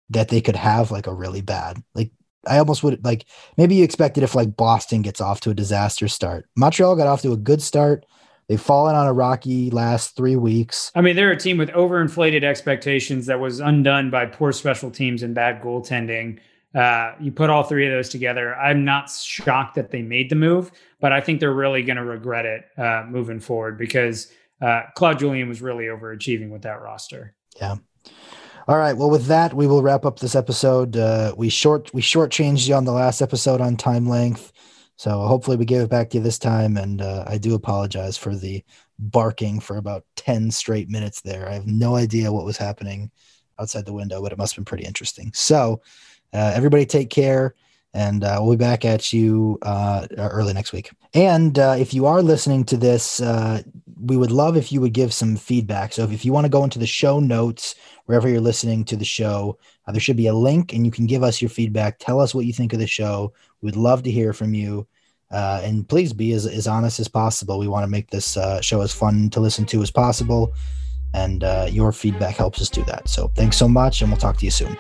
A: that they could have like a really bad. Like I almost would like maybe you expected if like Boston gets off to a disaster start. Montreal got off to a good start. They've fallen on a rocky last three weeks.
B: I mean, they're a team with overinflated expectations that was undone by poor special teams and bad goaltending. Uh, you put all three of those together. I'm not shocked that they made the move, but I think they're really going to regret it uh, moving forward because uh, Claude Julien was really overachieving with that roster.
A: Yeah. All right. Well, with that, we will wrap up this episode. Uh, we short we shortchanged you on the last episode on time length, so hopefully we gave it back to you this time. And uh, I do apologize for the barking for about ten straight minutes there. I have no idea what was happening outside the window, but it must have been pretty interesting. So. Uh, everybody take care, and uh, we'll be back at you uh, early next week. And uh, if you are listening to this, uh, we would love if you would give some feedback. So if, if you want to go into the show notes, wherever you're listening to the show, uh, there should be a link, and you can give us your feedback. Tell us what you think of the show. We'd love to hear from you. Uh, and please be as, as honest as possible. We want to make this uh, show as fun to listen to as possible. And uh, your feedback helps us do that. So thanks so much, and we'll talk to you soon.